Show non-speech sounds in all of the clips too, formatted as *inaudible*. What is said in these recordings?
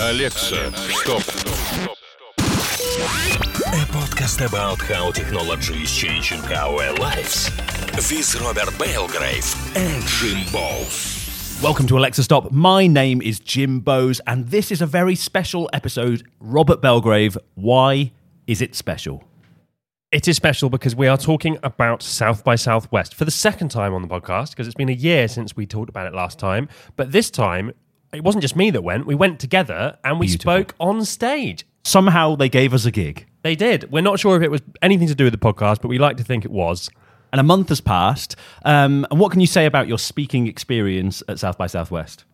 Alexa, stop. A podcast about how technology is changing our lives. With Robert Belgrave and Jim Bowes. Welcome to Alexa Stop. My name is Jim Bowes, and this is a very special episode. Robert Belgrave, why is it special? It is special because we are talking about South by Southwest for the second time on the podcast because it's been a year since we talked about it last time. But this time, it wasn't just me that went. We went together and we Beautiful. spoke on stage. Somehow they gave us a gig, They did. We're not sure if it was anything to do with the podcast, but we like to think it was. and a month has passed. Um, and what can you say about your speaking experience at South by Southwest?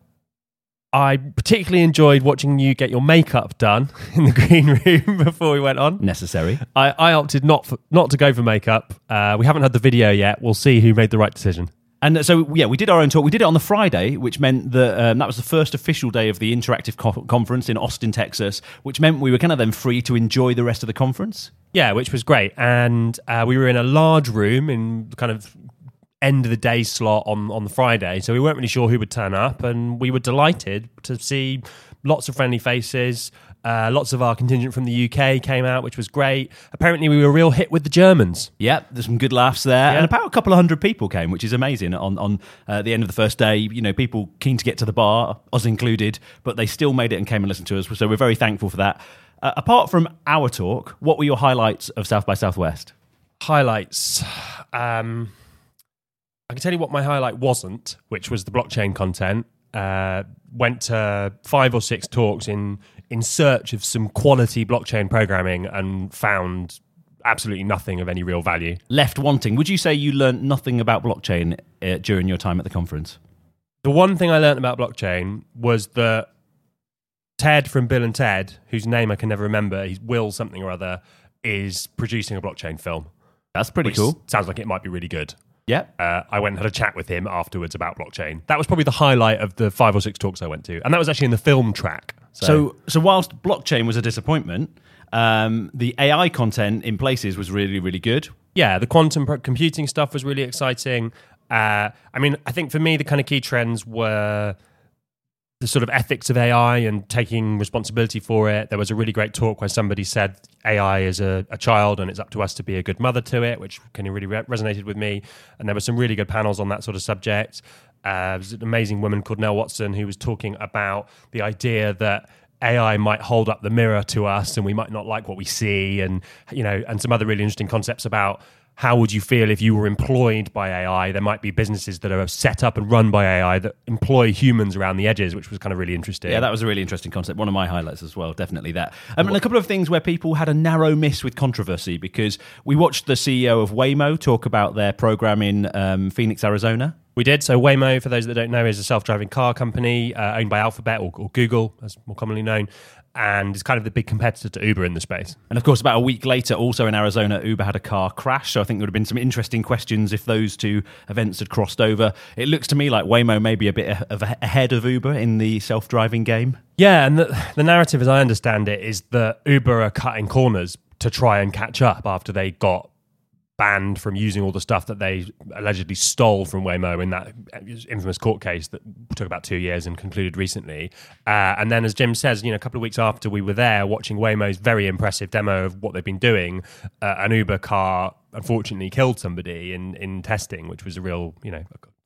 I particularly enjoyed watching you get your makeup done *laughs* in the green room *laughs* before we went on. Necessary. I, I opted not for, not to go for makeup. Uh, we haven't had the video yet. We'll see who made the right decision. And so, yeah, we did our own talk. We did it on the Friday, which meant that um, that was the first official day of the interactive co- conference in Austin, Texas, which meant we were kind of then free to enjoy the rest of the conference. Yeah, which was great. And uh, we were in a large room in kind of end of the day slot on, on the Friday. So we weren't really sure who would turn up. And we were delighted to see lots of friendly faces. Uh, lots of our contingent from the UK came out, which was great. Apparently, we were a real hit with the Germans. Yep, there's some good laughs there, and about a couple of hundred people came, which is amazing. On on uh, the end of the first day, you know, people keen to get to the bar, us included, but they still made it and came and listened to us. So we're very thankful for that. Uh, apart from our talk, what were your highlights of South by Southwest? Highlights. Um, I can tell you what my highlight wasn't, which was the blockchain content. Uh, went to five or six talks in in search of some quality blockchain programming and found absolutely nothing of any real value. Left wanting. Would you say you learnt nothing about blockchain uh, during your time at the conference? The one thing I learned about blockchain was that Ted from Bill and Ted, whose name I can never remember, he's Will something or other, is producing a blockchain film. That's pretty cool. Sounds like it might be really good. Yeah. uh, I went and had a chat with him afterwards about blockchain. That was probably the highlight of the five or six talks I went to, and that was actually in the film track. So, So, so whilst blockchain was a disappointment, um, the AI content in places was really, really good. yeah, the quantum pro- computing stuff was really exciting. Uh, I mean, I think for me, the kind of key trends were the sort of ethics of AI and taking responsibility for it. There was a really great talk where somebody said AI is a, a child and it's up to us to be a good mother to it, which kind of really re- resonated with me. And there were some really good panels on that sort of subject. Uh, an amazing woman called Nell Watson who was talking about the idea that AI might hold up the mirror to us and we might not like what we see and you know and some other really interesting concepts about how would you feel if you were employed by AI? There might be businesses that are set up and run by AI that employ humans around the edges, which was kind of really interesting. Yeah, that was a really interesting concept. One of my highlights as well, definitely that. Um, and a couple of things where people had a narrow miss with controversy because we watched the CEO of Waymo talk about their program in um, Phoenix, Arizona. We did. So Waymo, for those that don't know, is a self-driving car company uh, owned by Alphabet or, or Google, as more commonly known, and is kind of the big competitor to Uber in the space. And of course, about a week later, also in Arizona, Uber had a car crash. So I think there would have been some interesting questions if those two events had crossed over. It looks to me like Waymo may be a bit of a- ahead of Uber in the self driving game. Yeah, and the, the narrative, as I understand it, is that Uber are cutting corners to try and catch up after they got banned from using all the stuff that they allegedly stole from Waymo in that infamous court case that took about two years and concluded recently. Uh, and then, as Jim says, you know, a couple of weeks after we were there watching Waymo's very impressive demo of what they've been doing, uh, an Uber car unfortunately killed somebody in in testing, which was a real, you know,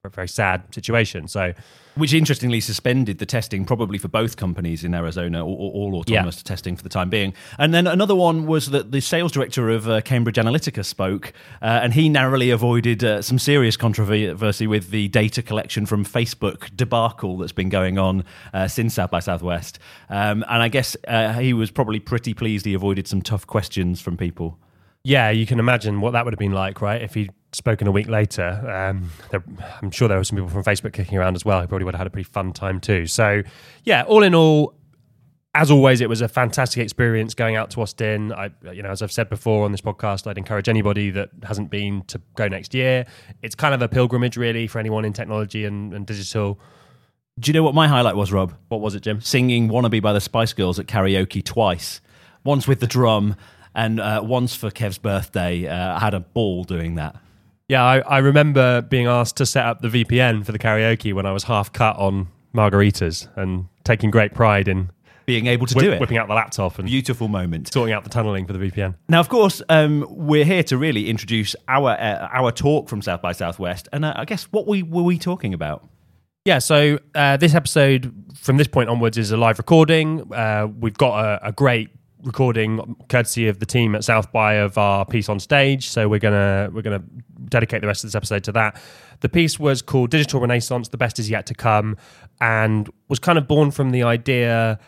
very sad situation. So. Which interestingly suspended the testing, probably for both companies in Arizona, all, all autonomous testing for the time being. And then another one was that the sales director of uh, Cambridge Analytica spoke, uh, and he narrowly avoided uh, some serious controversy with the data collection from Facebook debacle that's been going on uh, since South by Southwest. Um, and I guess uh, he was probably pretty pleased he avoided some tough questions from people. Yeah, you can imagine what that would have been like, right? If he'd spoken a week later, um, there, I'm sure there were some people from Facebook kicking around as well. He probably would have had a pretty fun time too. So, yeah, all in all, as always, it was a fantastic experience going out to Austin. I, you know, as I've said before on this podcast, I'd encourage anybody that hasn't been to go next year. It's kind of a pilgrimage, really, for anyone in technology and, and digital. Do you know what my highlight was, Rob? What was it, Jim? Singing Wannabe by the Spice Girls at karaoke twice. Once with the drum and uh, once for Kev's birthday. Uh, I had a ball doing that. Yeah, I, I remember being asked to set up the VPN for the karaoke when I was half cut on margaritas and taking great pride in being able to Whip- do it. whipping out the laptop and Beautiful moment. sorting out the tunneling for the VPN. Now, of course, um, we're here to really introduce our uh, our talk from South by Southwest, and uh, I guess what we were we talking about? Yeah, so uh, this episode from this point onwards is a live recording. Uh, we've got a, a great recording courtesy of the team at South by of our piece on stage. So we're gonna we're gonna dedicate the rest of this episode to that. The piece was called Digital Renaissance: The Best Is Yet to Come, and was kind of born from the idea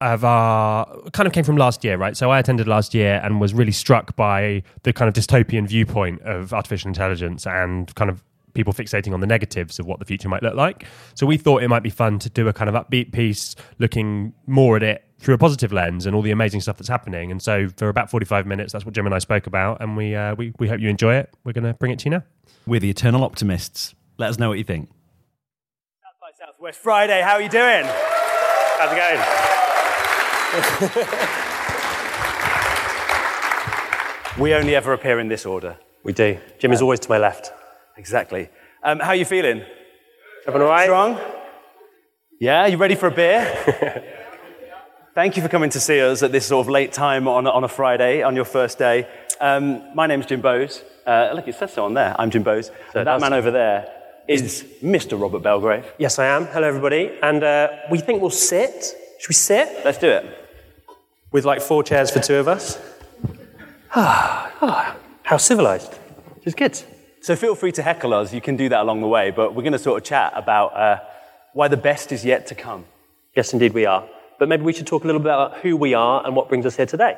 of our kind of came from last year, right? So I attended last year and was really struck by the kind of dystopian viewpoint of artificial intelligence and kind of people fixating on the negatives of what the future might look like. So we thought it might be fun to do a kind of upbeat piece looking more at it through a positive lens and all the amazing stuff that's happening. And so for about 45 minutes, that's what Jim and I spoke about. And we, uh, we, we hope you enjoy it. We're going to bring it to you now. We're the eternal optimists. Let us know what you think. South by Southwest Friday. How are you doing? How's it going? *laughs* we only ever appear in this order. We do. Jim is always to my left. Exactly. Um, how are you feeling? Everyone all right? Strong? Yeah, you ready for a beer? *laughs* Thank you for coming to see us at this sort of late time on, on a Friday, on your first day. Um, my name's Jim Bowes. Uh, look, it says so on there. I'm Jim Bowes. that man over there is Mr. Robert Belgrave. Yes, I am. Hello, everybody. And uh, we think we'll sit. Should we sit? Let's do it. With like four chairs for two of us? Ah, *sighs* ah, how civilized. Which is good. So feel free to heckle us. You can do that along the way, but we're going to sort of chat about uh, why the best is yet to come. Yes, indeed, we are. But maybe we should talk a little bit about who we are and what brings us here today.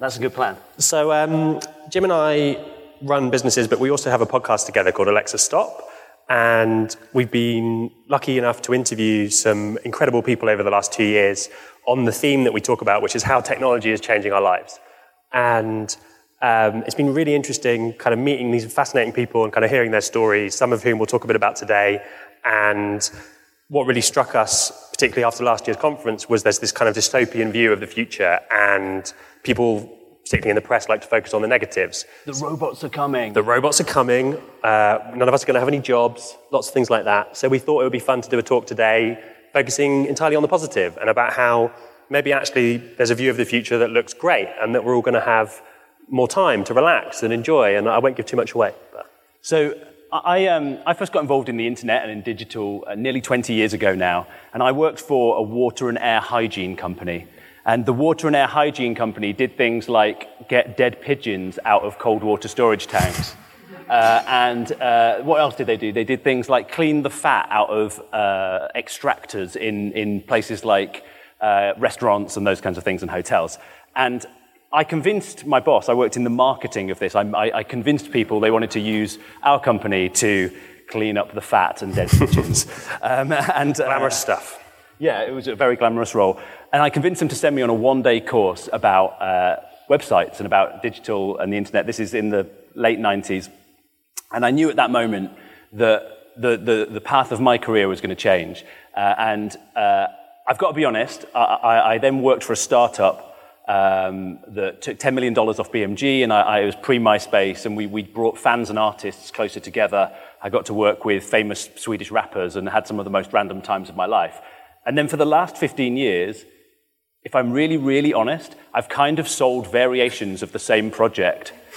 That's a good plan. So, um, Jim and I run businesses, but we also have a podcast together called Alexa Stop. And we've been lucky enough to interview some incredible people over the last two years on the theme that we talk about, which is how technology is changing our lives. And um, it's been really interesting kind of meeting these fascinating people and kind of hearing their stories, some of whom we'll talk a bit about today. And what really struck us, particularly after last year's conference, was there's this kind of dystopian view of the future, and people, particularly in the press, like to focus on the negatives. The robots are coming. The robots are coming. Uh, none of us are going to have any jobs. Lots of things like that. So we thought it would be fun to do a talk today, focusing entirely on the positive and about how maybe actually there's a view of the future that looks great, and that we're all going to have more time to relax and enjoy. And I won't give too much away. But. So I, um, I first got involved in the internet and in digital uh, nearly 20 years ago now, and I worked for a water and air hygiene company. And the water and air hygiene company did things like get dead pigeons out of cold water storage tanks. Uh, and uh, what else did they do? They did things like clean the fat out of uh, extractors in, in places like uh, restaurants and those kinds of things and hotels. And I convinced my boss, I worked in the marketing of this, I, I, I convinced people they wanted to use our company to clean up the fat and dead *laughs* pigeons. um, and, uh, Glamorous stuff. yeah, it was a very glamorous role. And I convinced them to send me on a one day course about uh, websites and about digital and the internet. This is in the late 90s. And I knew at that moment that the, the, the path of my career was going to change. Uh, and uh, I've got to be honest, I, I, I then worked for a startup um, that took $10 million off BMG, and I, I was pre MySpace, and we, we brought fans and artists closer together. I got to work with famous Swedish rappers and had some of the most random times of my life. And then for the last 15 years, if I'm really, really honest, I've kind of sold variations of the same project *laughs*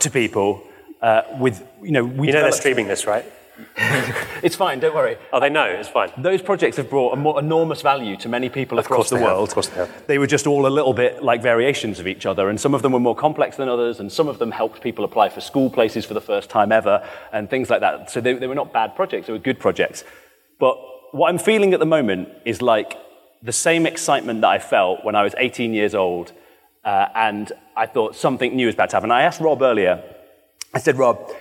to people uh, with, you know, we You know they're streaming this, right? *laughs* It's fine, don't worry. Oh, they know. It's fine. Those projects have brought a more enormous value to many people across the they have, world. of course they have. They were just all a little bit like variations of each other, and some of them were more complex than others, and some of them helped people apply for school places for the first time ever, and things like that. So they, they were not bad projects, they were good projects. But what I'm feeling at the moment is like the same excitement that I felt when I was 18 years old, uh, and I thought something new was about to happen. I asked Rob earlier, I said, Rob,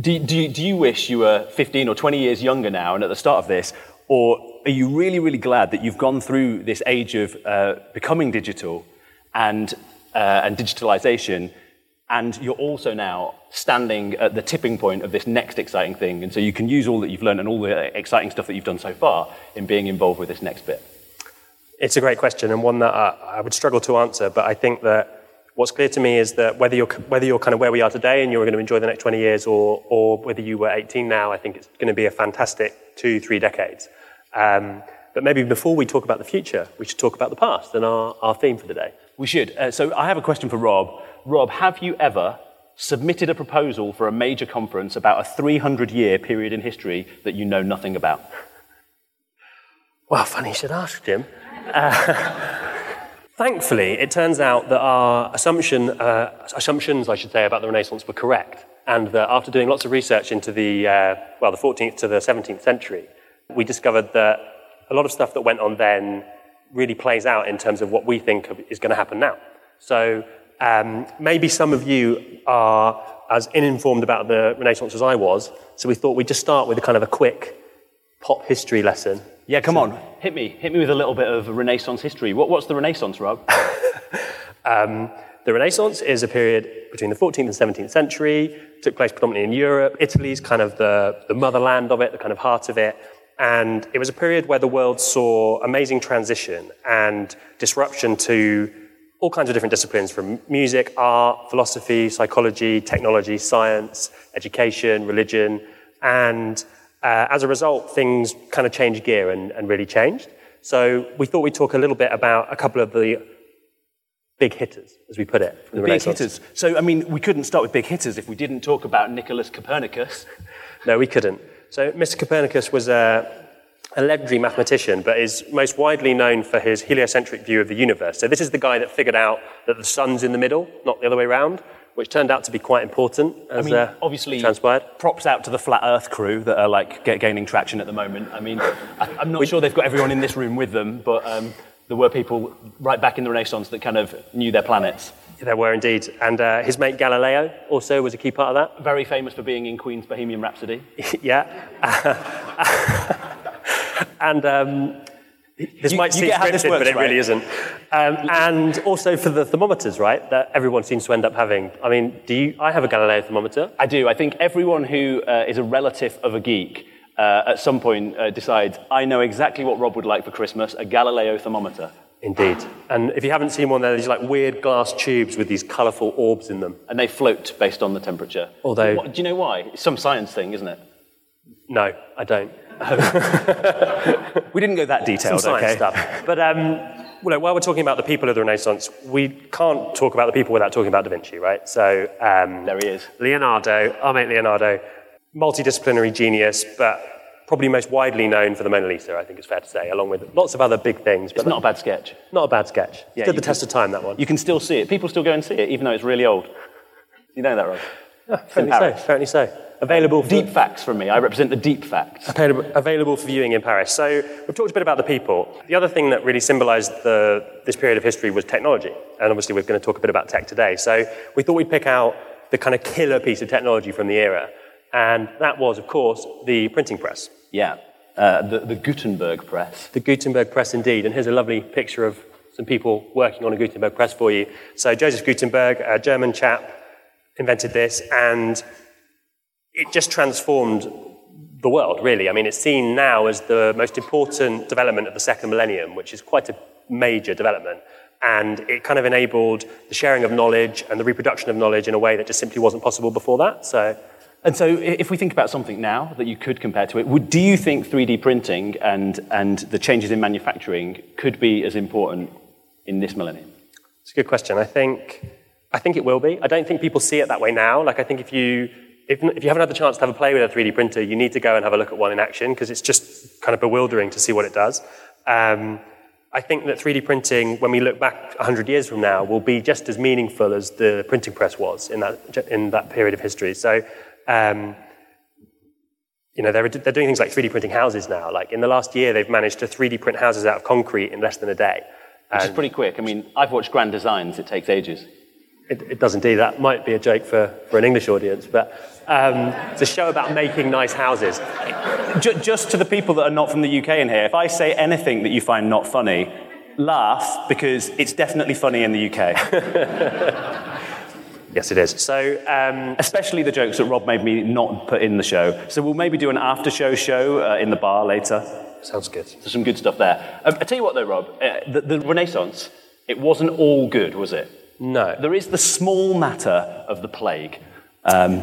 do, do, you, do you wish you were 15 or 20 years younger now and at the start of this? Or are you really, really glad that you've gone through this age of uh, becoming digital and, uh, and digitalization, and you're also now standing at the tipping point of this next exciting thing? And so you can use all that you've learned and all the exciting stuff that you've done so far in being involved with this next bit. It's a great question and one that I, I would struggle to answer, but I think that what's clear to me is that whether you're, whether you're kind of where we are today and you're going to enjoy the next 20 years or, or whether you were 18 now, I think it's going to be a fantastic two, three decades. Um, but maybe before we talk about the future, we should talk about the past and our, our theme for the day. We should. Uh, so I have a question for Rob. Rob, have you ever submitted a proposal for a major conference about a 300 year period in history that you know nothing about? Well, funny you should ask, Jim. Uh, *laughs* thankfully, it turns out that our assumption, uh, assumptions, I should say, about the Renaissance were correct. And that after doing lots of research into the, uh, well, the 14th to the 17th century, we discovered that a lot of stuff that went on then really plays out in terms of what we think is going to happen now. So um, maybe some of you are as uninformed about the Renaissance as I was, so we thought we'd just start with a kind of a quick pop history lesson. Yeah, come on, hit me. Hit me with a little bit of Renaissance history. What, what's the Renaissance, Rob? *laughs* um, the Renaissance is a period between the 14th and 17th century, took place predominantly in Europe. Italy's kind of the, the motherland of it, the kind of heart of it. And it was a period where the world saw amazing transition and disruption to all kinds of different disciplines from music, art, philosophy, psychology, technology, science, education, religion. And uh, as a result, things kind of changed gear and, and really changed. So we thought we'd talk a little bit about a couple of the big hitters, as we put it. the big hitters. So, I mean, we couldn't start with big hitters if we didn't talk about Nicholas Copernicus. *laughs* no, we couldn't. So Mr. Copernicus was a, a legendary mathematician, but is most widely known for his heliocentric view of the universe. So this is the guy that figured out that the sun's in the middle, not the other way around, which turned out to be quite important. As, I mean, uh, obviously, transpired. props out to the flat Earth crew that are like gaining traction at the moment. I mean, I, am not sure they've got everyone in this room with them, but um, there were people right back in the Renaissance that kind of knew their planets. There were indeed. And uh, his mate Galileo also was a key part of that. Very famous for being in Queen's Bohemian Rhapsody. *laughs* yeah. *laughs* and um, this you, might seem scripted, but it right? really isn't. Um, and also for the thermometers, right? That everyone seems to end up having. I mean, do you? I have a Galileo thermometer. I do. I think everyone who uh, is a relative of a geek uh, at some point uh, decides, I know exactly what Rob would like for Christmas: a Galileo thermometer. Indeed. And if you haven't seen one, there, there's like weird glass tubes with these colourful orbs in them. And they float based on the temperature. Although. What, do you know why? It's some science thing, isn't it? No, I don't. *laughs* we didn't go that detailed, some okay? stuff. But um, well, while we're talking about the people of the Renaissance, we can't talk about the people without talking about Da Vinci, right? So um, there he is. Leonardo, our mate Leonardo, multidisciplinary genius, but probably most widely known for the Mona Lisa, I think it's fair to say, along with lots of other big things. But it's not a bad sketch. Not a bad sketch. Yeah, Stood the test of time, that one. You can still see it. People still go and see it, even though it's really old. You know that, Rob? Yeah, apparently so. Apparently so. Available deep facts from me. I represent the deep facts. Available for viewing in Paris. So we've talked a bit about the people. The other thing that really symbolised this period of history was technology, and obviously we're going to talk a bit about tech today. So we thought we'd pick out the kind of killer piece of technology from the era, and that was, of course, the printing press. Yeah. Uh, the, the Gutenberg press. The Gutenberg press, indeed. And here's a lovely picture of some people working on a Gutenberg press for you. So, Joseph Gutenberg, a German chap, invented this, and it just transformed the world, really. I mean, it's seen now as the most important development of the second millennium, which is quite a major development. And it kind of enabled the sharing of knowledge and the reproduction of knowledge in a way that just simply wasn't possible before that. So, and so, if we think about something now that you could compare to it, would, do you think 3D printing and, and the changes in manufacturing could be as important in this millennium? It's a good question. I think, I think it will be. I don't think people see it that way now. Like, I think if you, if, if you haven't had the chance to have a play with a 3D printer, you need to go and have a look at one in action because it's just kind of bewildering to see what it does. Um, I think that 3D printing, when we look back 100 years from now, will be just as meaningful as the printing press was in that, in that period of history. So um, you know, they're, they're doing things like 3D printing houses now. Like in the last year, they've managed to 3D print houses out of concrete in less than a day. Which is pretty quick. I mean, I've watched Grand Designs, it takes ages. It, it does indeed. That might be a joke for, for an English audience, but um, it's a show about making nice houses. Just to the people that are not from the UK in here, if I say anything that you find not funny, laugh because it's definitely funny in the UK. *laughs* Yes, it is. So, um, especially the jokes that Rob made me not put in the show. So we'll maybe do an after-show show uh, in the bar later. Sounds good. There's some good stuff there. Um, I tell you what, though, Rob, uh, the, the Renaissance, it wasn't all good, was it? No. There is the small matter of the plague. Um,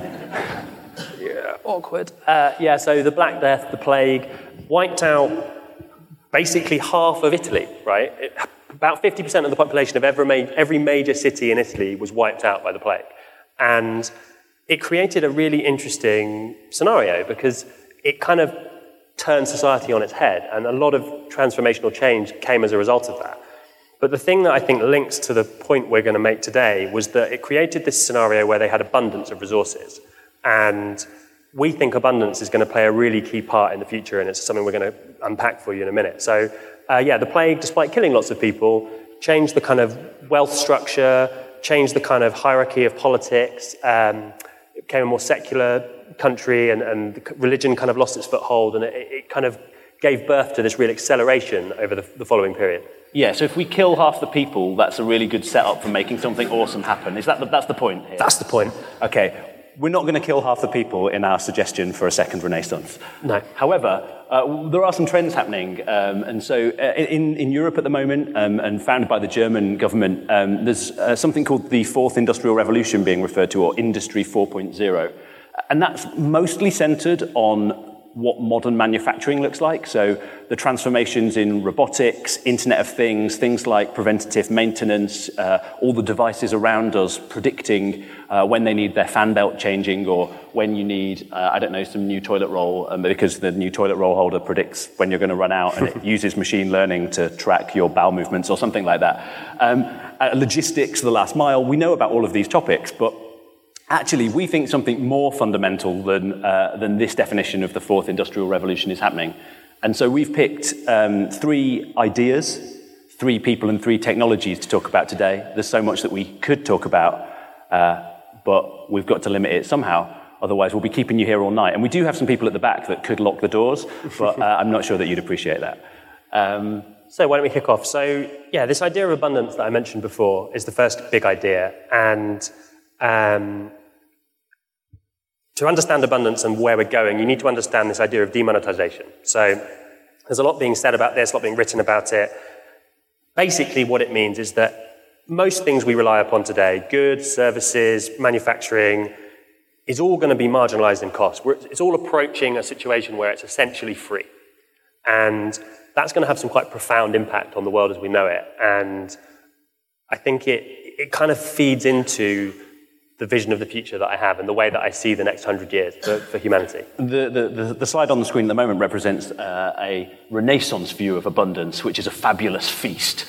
yeah, awkward. Uh, yeah, so the Black Death, the plague, wiped out basically half of Italy, right? It, about 50% of the population of every, every major city in Italy was wiped out by the plague. And it created a really interesting scenario because it kind of turned society on its head, and a lot of transformational change came as a result of that. But the thing that I think links to the point we're going to make today was that it created this scenario where they had abundance of resources. And we think abundance is going to play a really key part in the future, and it's something we're going to unpack for you in a minute. So, uh, yeah, the plague, despite killing lots of people, changed the kind of wealth structure, changed the kind of hierarchy of politics, um, it became a more secular country, and, and religion kind of lost its foothold, and it, it, kind of gave birth to this real acceleration over the, the following period. Yeah, so if we kill half the people, that's a really good setup for making something awesome happen. Is that the, that's the point here? That's the point. Okay, we're not going to kill half the people in our suggestion for a second Renaissance. No. However, uh, there are some trends happening. Um, and so uh, in, in Europe at the moment, um, and founded by the German government, um, there's uh, something called the Fourth Industrial Revolution being referred to, or Industry 4.0. And that's mostly centered on what modern manufacturing looks like. So the transformations in robotics, Internet of Things, things like preventative maintenance, uh, all the devices around us predicting uh, when they need their fan belt changing or when you need, uh, I don't know, some new toilet roll, um, because the new toilet roll holder predicts when you're going to run out and it *laughs* uses machine learning to track your bowel movements or something like that. Um, uh, logistics, the last mile, we know about all of these topics, but Actually, we think something more fundamental than, uh, than this definition of the fourth industrial revolution is happening. And so we've picked um, three ideas, three people, and three technologies to talk about today. There's so much that we could talk about, uh, but we've got to limit it somehow. Otherwise, we'll be keeping you here all night. And we do have some people at the back that could lock the doors, but uh, I'm not sure that you'd appreciate that. Um, so why don't we kick off? So yeah, this idea of abundance that I mentioned before is the first big idea, and um, to understand abundance and where we're going, you need to understand this idea of demonetization. So there's a lot being said about this, a lot being written about it. Basically, what it means is that most things we rely upon today, goods, services, manufacturing, is all going to be marginalized in cost. It's all approaching a situation where it's essentially free. And that's going to have some quite profound impact on the world as we know it. And I think it, it kind of feeds into the vision of the future that I have and the way that I see the next hundred years for, for humanity. The, the, the, slide on the screen at the moment represents uh, a Renaissance view of abundance, which is a fabulous feast.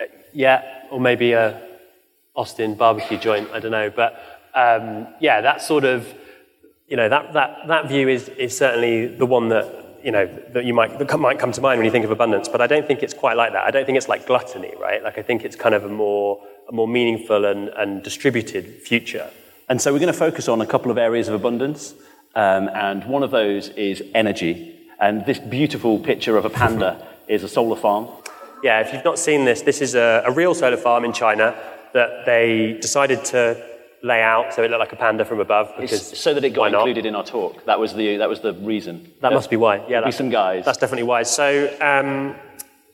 Uh, yeah, or maybe a Austin barbecue joint, I don't know. But um, yeah, that sort of, you know, that, that, that view is, is certainly the one that, you know, that you might, that might come to mind when you think of abundance. But I don't think it's quite like that. I don't think it's like gluttony, right? Like I think it's kind of a more a more meaningful and, and distributed future. And so we're going to focus on a couple of areas of abundance, um, and one of those is energy. And this beautiful picture of a panda *laughs* is a solar farm. Yeah, if you've not seen this, this is a, a real solar farm in China that they decided to lay out so it looked like a panda from above because it's so that it got included in our talk. That was the that was the reason. That yeah. must be why. Yeah, be some guys. That's definitely why. So um,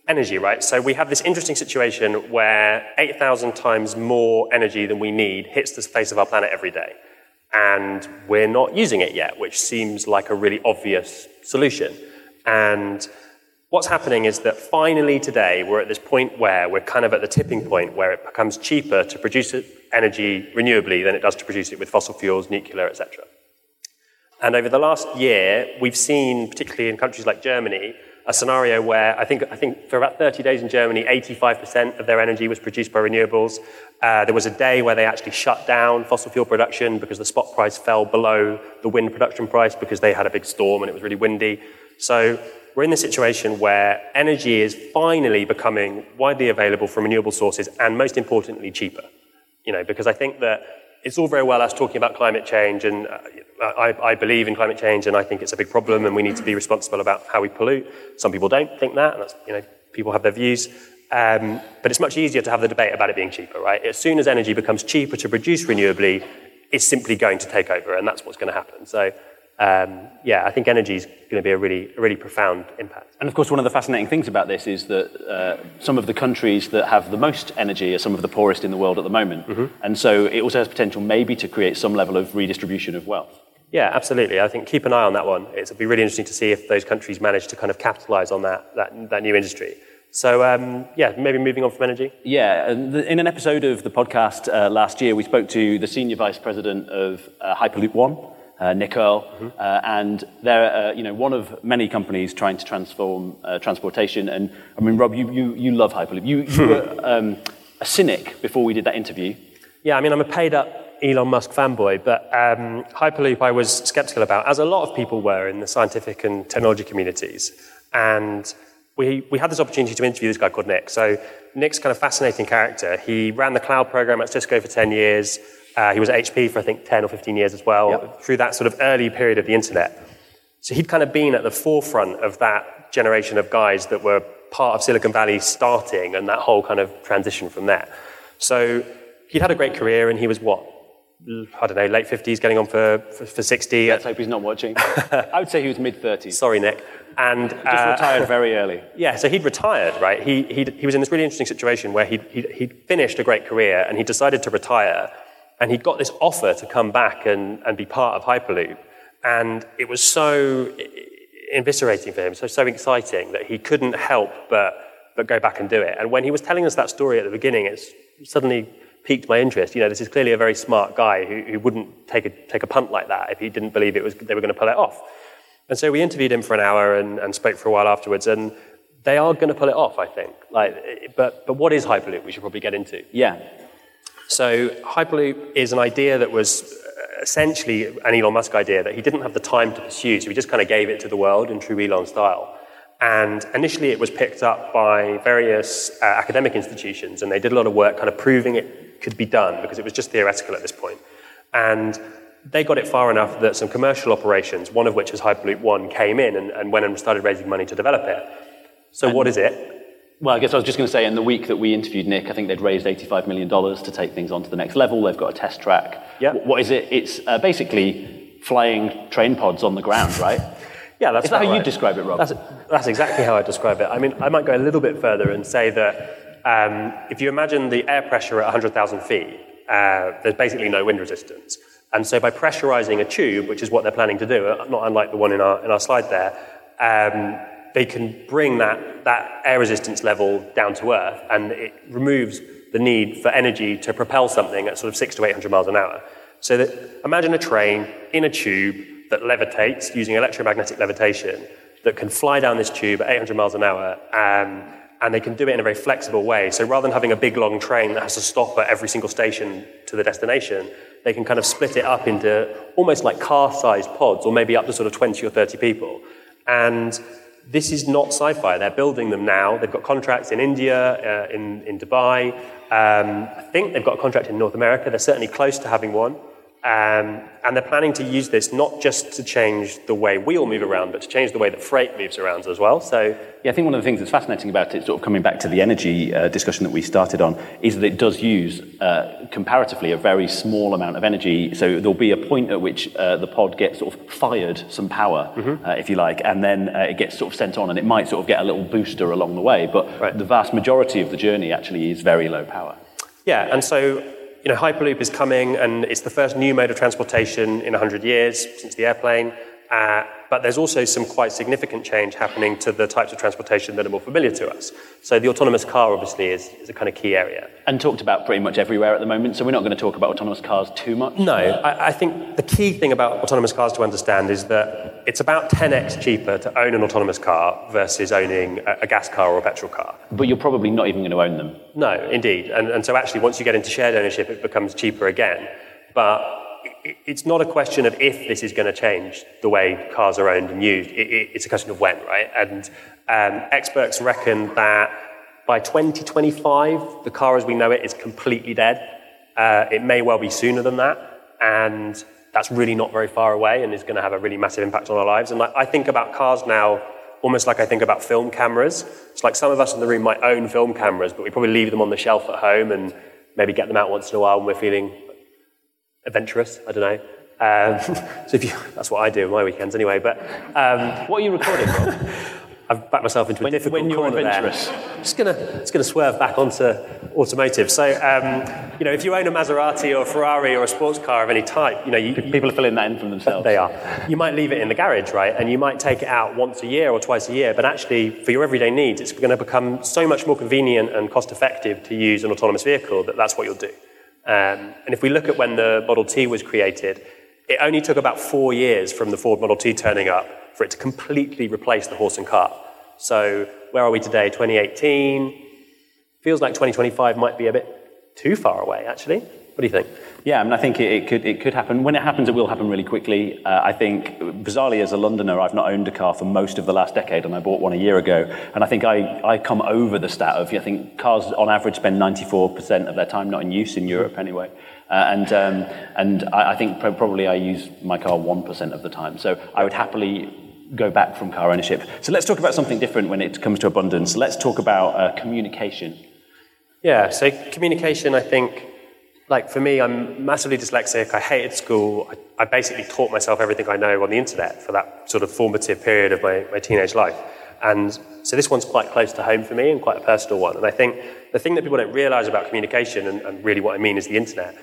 energy, right? So we have this interesting situation where 8,000 times more energy than we need hits the face of our planet every day. And we're not using it yet, which seems like a really obvious solution. And what's happening is that finally today we're at this point where we're kind of at the tipping point where it becomes cheaper to produce energy renewably than it does to produce it with fossil fuels, nuclear, etc. And over the last year, we've seen, particularly in countries like Germany, a scenario where I think, I think for about 30 days in Germany, 85% of their energy was produced by renewables. Uh, there was a day where they actually shut down fossil fuel production because the spot price fell below the wind production price because they had a big storm and it was really windy. So we're in this situation where energy is finally becoming widely available from renewable sources and most importantly, cheaper. You know, because I think that it's all very well us talking about climate change, and uh, I, I, believe in climate change, and I think it's a big problem, and we need to be responsible about how we pollute. Some people don't think that, and that's, you know, people have their views. Um, but it's much easier to have the debate about it being cheaper, right? As soon as energy becomes cheaper to produce renewably, it's simply going to take over, and that's what's going to happen. So um, yeah, I think energy is going to be a really, a really profound impact. And of course, one of the fascinating things about this is that uh, some of the countries that have the most energy are some of the poorest in the world at the moment. Mm-hmm. And so it also has potential maybe to create some level of redistribution of wealth. Yeah, absolutely. I think keep an eye on that one. It'll be really interesting to see if those countries manage to kind of capitalize on that, that, that new industry. So, um, yeah, maybe moving on from energy. Yeah, in an episode of the podcast uh, last year, we spoke to the senior vice president of uh, Hyperloop One, uh, Nick Earl, mm-hmm. Uh, and they're uh, you know one of many companies trying to transform uh, transportation. And I mean, Rob, you you, you love Hyperloop. You, you were *laughs* um, a cynic before we did that interview. Yeah, I mean, I'm a paid up Elon Musk fanboy, but um, Hyperloop I was skeptical about, as a lot of people were in the scientific and technology communities. And we, we had this opportunity to interview this guy called Nick. So Nick's kind of fascinating character. He ran the cloud program at Cisco for 10 years. Uh, he was at HP for, I think, 10 or 15 years as well, yep. through that sort of early period of the internet. So he'd kind of been at the forefront of that generation of guys that were part of Silicon Valley starting and that whole kind of transition from there. So he'd had a great career and he was what? I don't know, late 50s, getting on for, for, for 60. Let's hope he's not watching. *laughs* I would say he was mid 30s. Sorry, Nick. And just uh, retired very early. *laughs* Yeah, so he'd retired, right? He, he he was in this really interesting situation where he'd, he'd, he'd finished a great career and he decided to retire. And he'd got this offer to come back and, and be part of Hyperloop. And it was so invigorating for him, so, so exciting that he couldn't help but, but go back and do it. And when he was telling us that story at the beginning, it's suddenly piqued my interest. You know, this is clearly a very smart guy who, who wouldn't take a, take a punt like that if he didn't believe it was, they were going to pull it off. And so we interviewed him for an hour and, and spoke for a while afterwards. And they are going to pull it off, I think. Like, but, but what is Hyperloop? We should probably get into. Yeah. So Hyperloop is an idea that was essentially an Elon Musk idea that he didn't have the time to pursue, so he just kind of gave it to the world in true Elon style. And initially, it was picked up by various uh, academic institutions, and they did a lot of work kind of proving it could be done because it was just theoretical at this point. And they got it far enough that some commercial operations, one of which is Hyperloop One, came in and, and went and started raising money to develop it. So, and, what is it? Well, I guess I was just going to say, in the week that we interviewed Nick, I think they'd raised $85 million to take things on to the next level. They've got a test track. Yep. What is it? It's uh, basically flying train pods on the ground, right? Yeah, that's Is that how right. you describe it, Rob? That's, that's exactly how I describe it. I mean, I might go a little bit further and say that um, if you imagine the air pressure at 100,000 feet, uh, there's basically no wind resistance. And so by pressurizing a tube, which is what they're planning to do, uh, not unlike the one in our, in our slide there, um, they can bring that, that air resistance level down to earth and it removes the need for energy to propel something at sort of six to 800 miles an hour. So that, imagine a train in a tube that levitates using electromagnetic levitation that can fly down this tube at 800 miles an hour. Um, and they can do it in a very flexible way. So rather than having a big long train that has to stop at every single station to the destination, they can kind of split it up into almost like car sized pods, or maybe up to sort of 20 or 30 people. And this is not sci fi. They're building them now. They've got contracts in India, uh, in, in Dubai. Um, I think they've got a contract in North America. They're certainly close to having one. Um, and they're planning to use this not just to change the way we all move around, but to change the way that freight moves around as well. So, yeah, I think one of the things that's fascinating about it, sort of coming back to the energy uh, discussion that we started on, is that it does use uh, comparatively a very small amount of energy. So there'll be a point at which uh, the pod gets sort of fired some power, mm-hmm. Uh, if you like, and then uh, it gets sort of sent on, and it might sort of get a little booster along the way. But right. the vast majority of the journey actually is very low power. Yeah, and so you know, Hyperloop is coming, and it's the first new mode of transportation in 100 years since the airplane. Uh, but there's also some quite significant change happening to the types of transportation that are more familiar to us. So the autonomous car, obviously, is, is a kind of key area. And talked about pretty much everywhere at the moment, so we're not going to talk about autonomous cars too much. No, I, I think the key thing about autonomous cars to understand is that it's about 10x cheaper to own an autonomous car versus owning a, a gas car or a petrol car. But you're probably not even going to own them. No, indeed. And, and so actually, once you get into shared ownership, it becomes cheaper again. But it's not a question of if this is going to change the way cars are owned and used. it's a question of when, right? And um, experts reckon that by 2025, the car as we know it is completely dead. Uh, it may well be sooner than that, and that's really not very far away, and is going to have a really massive impact on our lives. And like, I think about cars now almost like I think about film cameras. It's like some of us in the room might own film cameras, but we probably leave them on the shelf at home and maybe get them out once in a while when we're feeling adventurous. I don't know. Um, *laughs* so if you, that's what I do on my weekends anyway. But um, what are you recording, Rob? *laughs* I've backed myself into a When- difficult when you're corner adventurous. there. Just gonna, just gonna swerve back onto automotive. So, um, you know, if you own a Maserati or a Ferrari or a sports car of any type, you know, you, you- People are filling that in from themselves. they are. You might leave it in the garage, right? And you might take it out once a year or twice a year, but actually, for your everyday needs, it's going to become so much more convenient and cost effective to use an autonomous vehicle that that's what you'll do. Um, and if we look at when the Model T was created, it only took about four years from the Ford Model T turning up for it to completely replace the horse and cart. So, where are we today? 2018? Feels like 2025 might be a bit too far away, actually. What do you think? Yeah, I mean, I think it, it could it could happen. When it happens, it will happen really quickly. Uh, I think, bizarrely, as a Londoner, I've not owned a car for most of the last decade, and I bought one a year ago. And I think I, I come over the stat of I think cars on average spend 94% of their time not in use in Europe anyway. Uh, and um, and I, I think pro- probably I use my car 1% of the time. So I would happily go back from car ownership. So let's talk about something different when it comes to abundance. Let's talk about uh, communication. Yeah, so communication, I think, like for me, I'm massively dyslexic. I hated school. I, I basically taught myself everything I know on the internet for that sort of formative period of my, my teenage life. And so this one's quite close to home for me and quite a personal one. And I think the thing that people don't realize about communication, and, and really what I mean is the internet,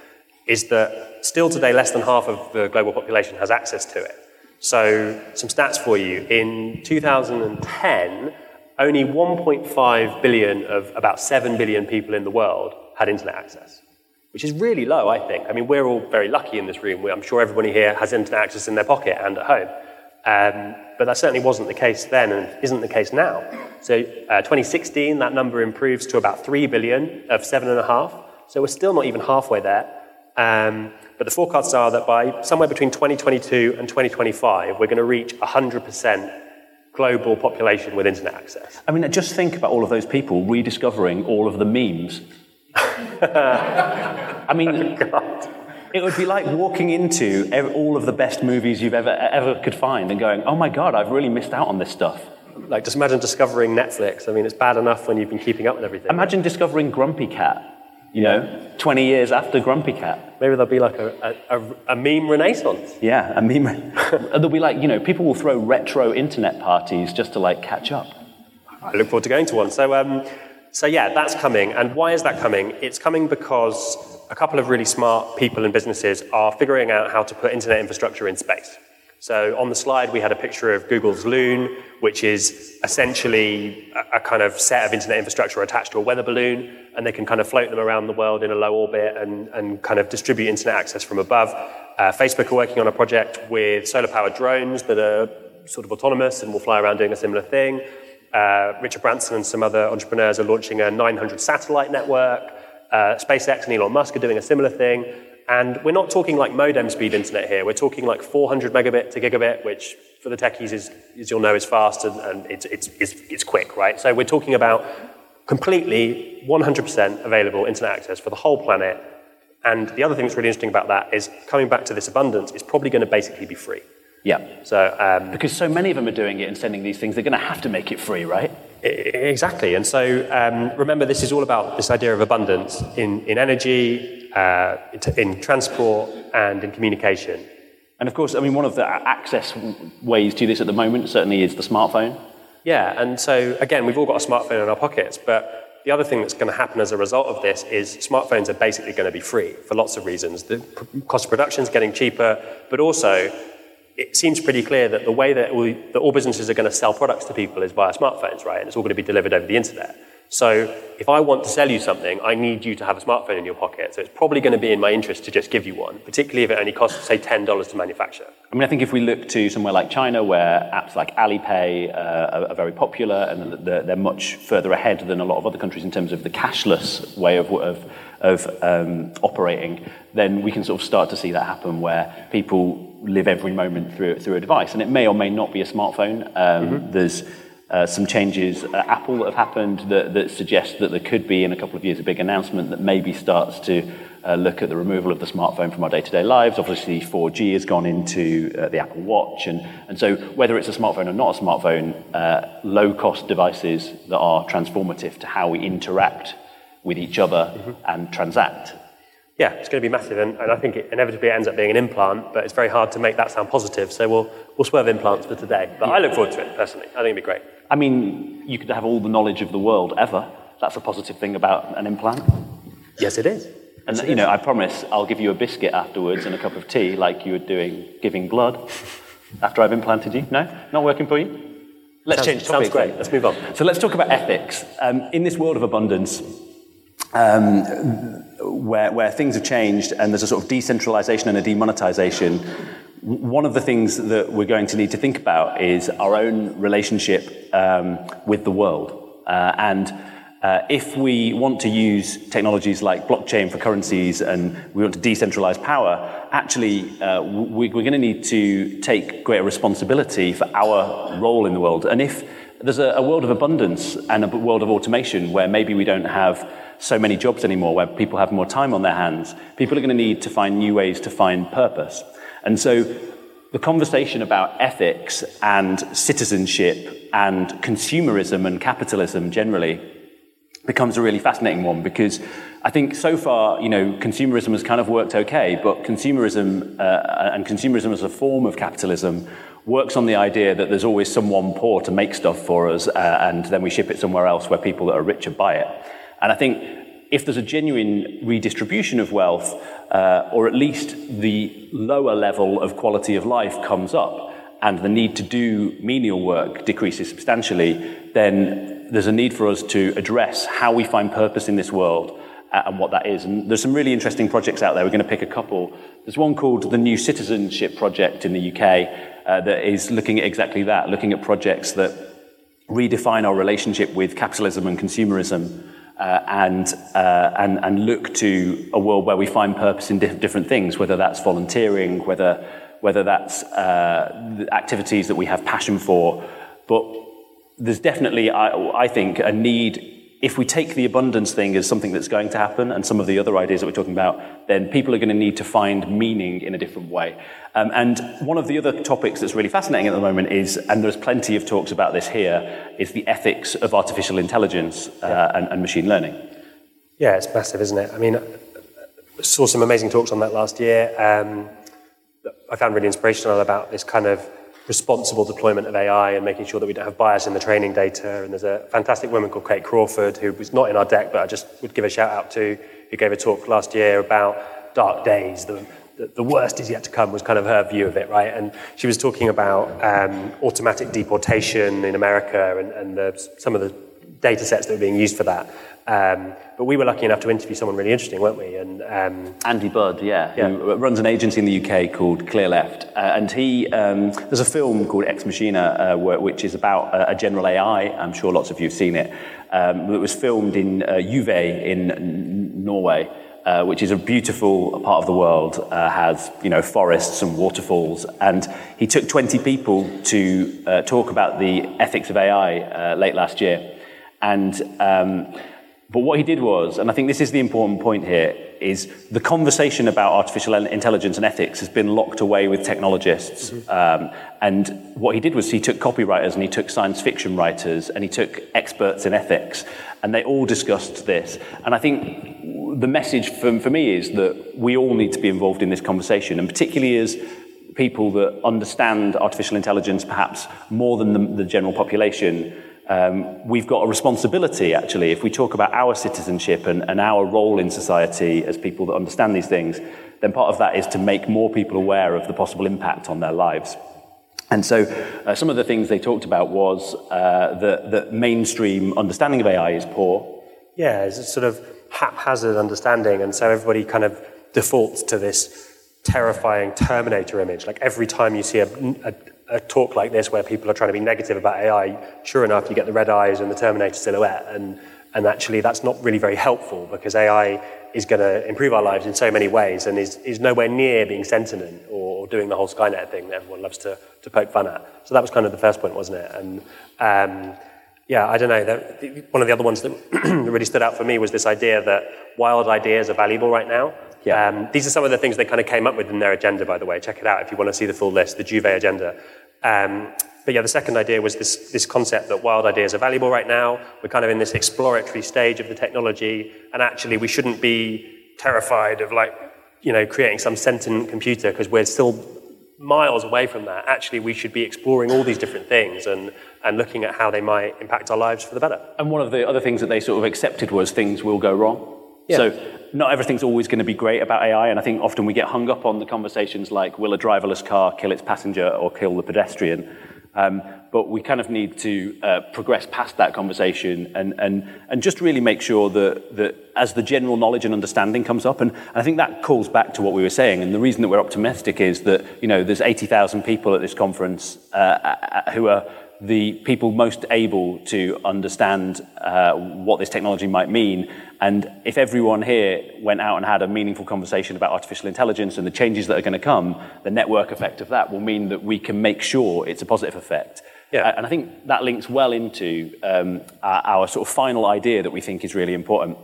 is that still today less than half of the global population has access to it. So, some stats for you. In 2010, only 1.5 billion of about 7 billion people in the world had internet access, which is really low, I think. I mean, we're all very lucky in this room. I'm sure everybody here has internet access in their pocket and at home. Um, but that certainly wasn't the case then and isn't the case now. So, uh, 2016, that number improves to about 3 billion of 7.5. So, we're still not even halfway there. Um, but the forecasts are that by somewhere between 2022 and 2025, we're going to reach 100% global population with internet access. I mean, just think about all of those people rediscovering all of the memes. *laughs* I mean, it would be like walking into all of the best movies you've ever ever could find and going, "Oh my god, I've really missed out on this stuff." Like, just imagine discovering Netflix. I mean, it's bad enough when you've been keeping up with everything. Imagine discovering Grumpy Cat. You know, 20 years after Grumpy Cat. Maybe there'll be like a, a, a, a meme renaissance. Yeah, I mean, *laughs* there'll be like, you know, people will throw retro internet parties just to like catch up. I look forward to going to one. So, um, so yeah, that's coming. And why is that coming? It's coming because a couple of really smart people and businesses are figuring out how to put internet infrastructure in space. So on the slide, we had a picture of Google's Loon, which is essentially a, a kind of set of internet infrastructure attached to a weather balloon, and they can kind of float them around the world in a low orbit and, and kind of distribute internet access from above. Uh, Facebook are working on a project with solar-powered drones that are sort of autonomous and will fly around doing a similar thing. Uh, Richard Branson and some other entrepreneurs are launching a 900 satellite network. Uh, SpaceX and Elon Musk are doing a similar thing. And we're not talking like modem speed internet here. We're talking like 400 megabit to gigabit, which for the techies, is, as you'll know, is fast and, and it's, it's, it's, it's quick, right? So we're talking about completely 100% available internet access for the whole planet. And the other thing that's really interesting about that is coming back to this abundance, it's probably going to basically be free. Yeah. So um, Because so many of them are doing it and sending these things, they're going to have to make it free, right? Exactly. And so um, remember, this is all about this idea of abundance in, in energy, uh, in- in transport, and in communication. And of course, I mean, one of the access ways to this at the moment certainly is the smartphone. Yeah, and so again, we've all got a smartphone in our pockets, but the other thing that's going to happen as a result of this is smartphones are basically going to be free for lots of reasons. The cost of production is getting cheaper, but also it seems pretty clear that the way that all, that all businesses are going to sell products to people is via smartphones, right? And it's all going to be delivered over the internet. So if I want to sell you something, I need you to have a smartphone in your pocket. So it's probably going to be in my interest to just give you one, particularly if it only costs, say, $10 to manufacture. I mean, I think if we look to somewhere like China, where apps like Alipay uh, are, very popular and they're, they're much further ahead than a lot of other countries in terms of the cashless way of, of, of um, operating, then we can sort of start to see that happen where people live every moment through, through a device. And it may or may not be a smartphone. Um, There's uh, some changes at Apple that have happened that, that suggest that there could be in a couple of years a big announcement that maybe starts to uh, look at the removal of the smartphone from our day-to-day lives. Obviously, 4G has gone into uh, the Apple Watch, and, and so whether it's a smartphone or not a smartphone, uh, low-cost devices that are transformative to how we interact with each other and transact. Yeah, it's going to be massive, and, and I think it inevitably ends up being an implant, but it's very hard to make that sound positive, so we'll, we'll swerve implants for today. But I look forward to it, personally. I think it'd be great. I mean, you could have all the knowledge of the world ever. That's a positive thing about an implant. Yes, it is. And you know, I promise I'll give you a biscuit afterwards and a cup of tea, like you were doing giving blood after I've implanted you. No, not working for you. Let's Sounds- change sounds topics. great. then. Let's move on. So let's talk about ethics um, in this world of abundance. Um, where, where things have changed and there's a sort of decentralization and a demonetization, one of the things that we're going to need to think about is our own relationship um, with the world. Uh, and uh, if we want to use technologies like blockchain for currencies and we want to decentralize power, actually, uh, we, we're going to need to take greater responsibility for our role in the world. And if there's a, a world of abundance and a world of automation where maybe we don't have so many jobs anymore, where people have more time on their hands, people are going to need to find new ways to find purpose. And so the conversation about ethics and citizenship and consumerism and capitalism generally becomes a really fascinating one because I think so far, you know, consumerism has kind of worked okay, but consumerism uh, and consumerism as a form of capitalism works on the idea that there's always someone poor to make stuff for us, uh, and then we ship it somewhere else where people that are richer buy it. And I think if there's a genuine redistribution of wealth, uh, or at least the lower level of quality of life comes up, and the need to do menial work decreases substantially, then there's a need for us to address how we find purpose in this world uh, and what that is. And there's some really interesting projects out there. We're going to pick a couple. There's one called the New Citizenship Project in the UK uh, that is looking at exactly that, looking at projects that redefine our relationship with capitalism and consumerism. Uh, and, uh, and, and look to a world where we find purpose in diff- different things, whether that's volunteering, whether, whether that's uh, activities that we have passion for. But there's definitely, I, I think, a need. If we take the abundance thing as something that's going to happen, and some of the other ideas that we're talking about, then people are going to need to find meaning in a different way. Um, and one of the other topics that's really fascinating at the moment is, and there's plenty of talks about this here, is the ethics of artificial intelligence uh, and, and machine learning. Yeah, it's massive, isn't it? I mean, I saw some amazing talks on that last year. Um, I found really inspirational about this kind of responsible deployment of AI and making sure that we don't have bias in the training data. And there's a fantastic woman called Kate Crawford who was not in our deck, but I just would give a shout out to, who gave a talk last year about dark days. The, the, worst is yet to come was kind of her view of it, right? And she was talking about um, automatic deportation in America and, and the, some of the data sets that were being used for that. Um, but we were lucky enough to interview someone really interesting, weren't we? And um, Andy Budd, yeah, Yeah. who runs an agency in the UK called Clear Left, uh, and he um, there's a film called Ex Machina, uh, which is about uh, a general AI. I'm sure lots of you have seen it. Um, it was filmed in uh, Juvet in Norway. Uh, which is a beautiful part of the world, uh, has you know forests and waterfalls, and he took 20 people to uh, talk about the ethics of AI uh, late last year, and um, but what he did was, and I think this is the important point here, is the conversation about artificial intelligence and ethics has been locked away with technologists. Um, and what he did was he took copywriters and he took science fiction writers and he took experts in ethics, and they all discussed this. And I think the message for, for me is that we all need to be involved in this conversation, and particularly as people that understand artificial intelligence perhaps more than the, the general population, um, we've got a responsibility actually, if we talk about our citizenship and, and our role in society as people that understand these things, then part of that is to make more people aware of the possible impact on their lives. And so, uh, some of the things they talked about was uh, that, that mainstream understanding of AI is poor. yeah, it's a sort of haphazard understanding. And so everybody kind of defaults to this terrifying Terminator image. Like every time you see a, a, a talk like this where people are trying to be negative about AI, sure enough, you get the red eyes and the Terminator silhouette. And, and actually, that's not really very helpful because AI is going to improve our lives in so many ways and is, is nowhere near being sentient or, doing the whole Skynet thing that everyone loves to, to poke fun at. So that was kind of the first point, wasn't it? And um, yeah, I don't know. One of the other ones *clears throat* that really stood out for me was this idea that wild ideas are valuable right now. Yeah. Um, these are some of the things they kind of came up with in their agenda, by the way. Check it out if you want to see the full list, the Juvet agenda. Um, but yeah, the second idea was this, this concept that wild ideas are valuable right now. We're kind of in this exploratory stage of the technology, and actually we shouldn't be terrified of like, you know, creating some sentient computer because we're still miles away from that. Actually, we should be exploring all these different things and, and looking at how they might impact our lives for the better. And one of the other things that they sort of accepted was things will go wrong. Yeah. So not everything's always going to be great about AI, and I think often we get hung up on the conversations like, will a driverless car kill its passenger or kill the pedestrian? Um, but we kind of need to uh, progress past that conversation and, and, and just really make sure that, that as the general knowledge and understanding comes up, and, and I think that calls back to what we were saying, and the reason that we're optimistic is that, you know, there's 80,000 people at this conference uh, who are the people most able to understand uh, what this technology might mean. And if everyone here went out and had a meaningful conversation about artificial intelligence and the changes that are going to come, the network effect of that will mean that we can make sure it's a positive effect. Yeah. And I think that links well into um, our, our, sort of final idea that we think is really important,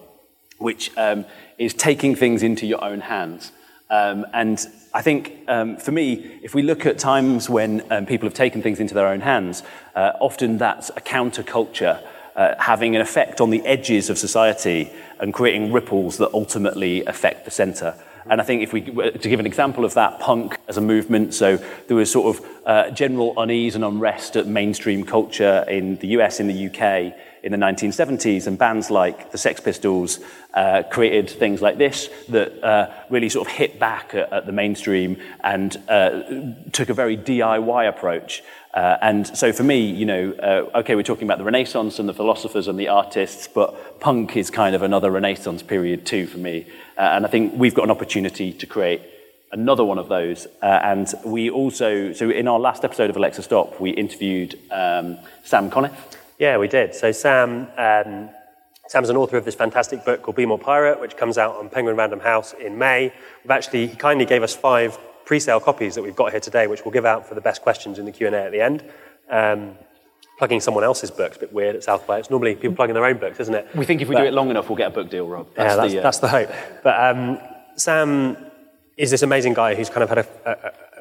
which um, is taking things into your own hands. Um, and I think um, for me, if we look at times when um, people have taken things into their own hands, uh, often that's a counterculture uh, having an effect on the edges of society and creating ripples that ultimately affect the center. And I think if we, to give an example of that, punk as a movement, so there was sort of uh, general unease and unrest at mainstream culture in the US, in the UK, in the 1970s, and bands like the Sex Pistols uh, created things like this that uh, really sort of hit back at, at the mainstream and uh, took a very DIY approach. Uh, and so for me, you know, uh, okay, we're talking about the Renaissance and the philosophers and the artists, but punk is kind of another Renaissance period too for me. Uh, and I think we've got an opportunity to create another one of those. and we also, so in our last episode of Alexa Stop, we interviewed um, Sam Conniff. Yeah, we did. So Sam, um, Sam's an author of this fantastic book called Be More Pirate, which comes out on Penguin Random House in May. We've actually, he kindly gave us five pre-sale copies that we've got here today, which we'll give out for the best questions in the Q&A at the end. Um, plugging someone else's books, a bit weird at South by. It's normally people plugging their own books, isn't it? We think if we but, do it long enough, we'll get a book deal, Rob. That's yeah, that's the, uh, that's the hope. But um, Sam is this amazing guy who's kind of had an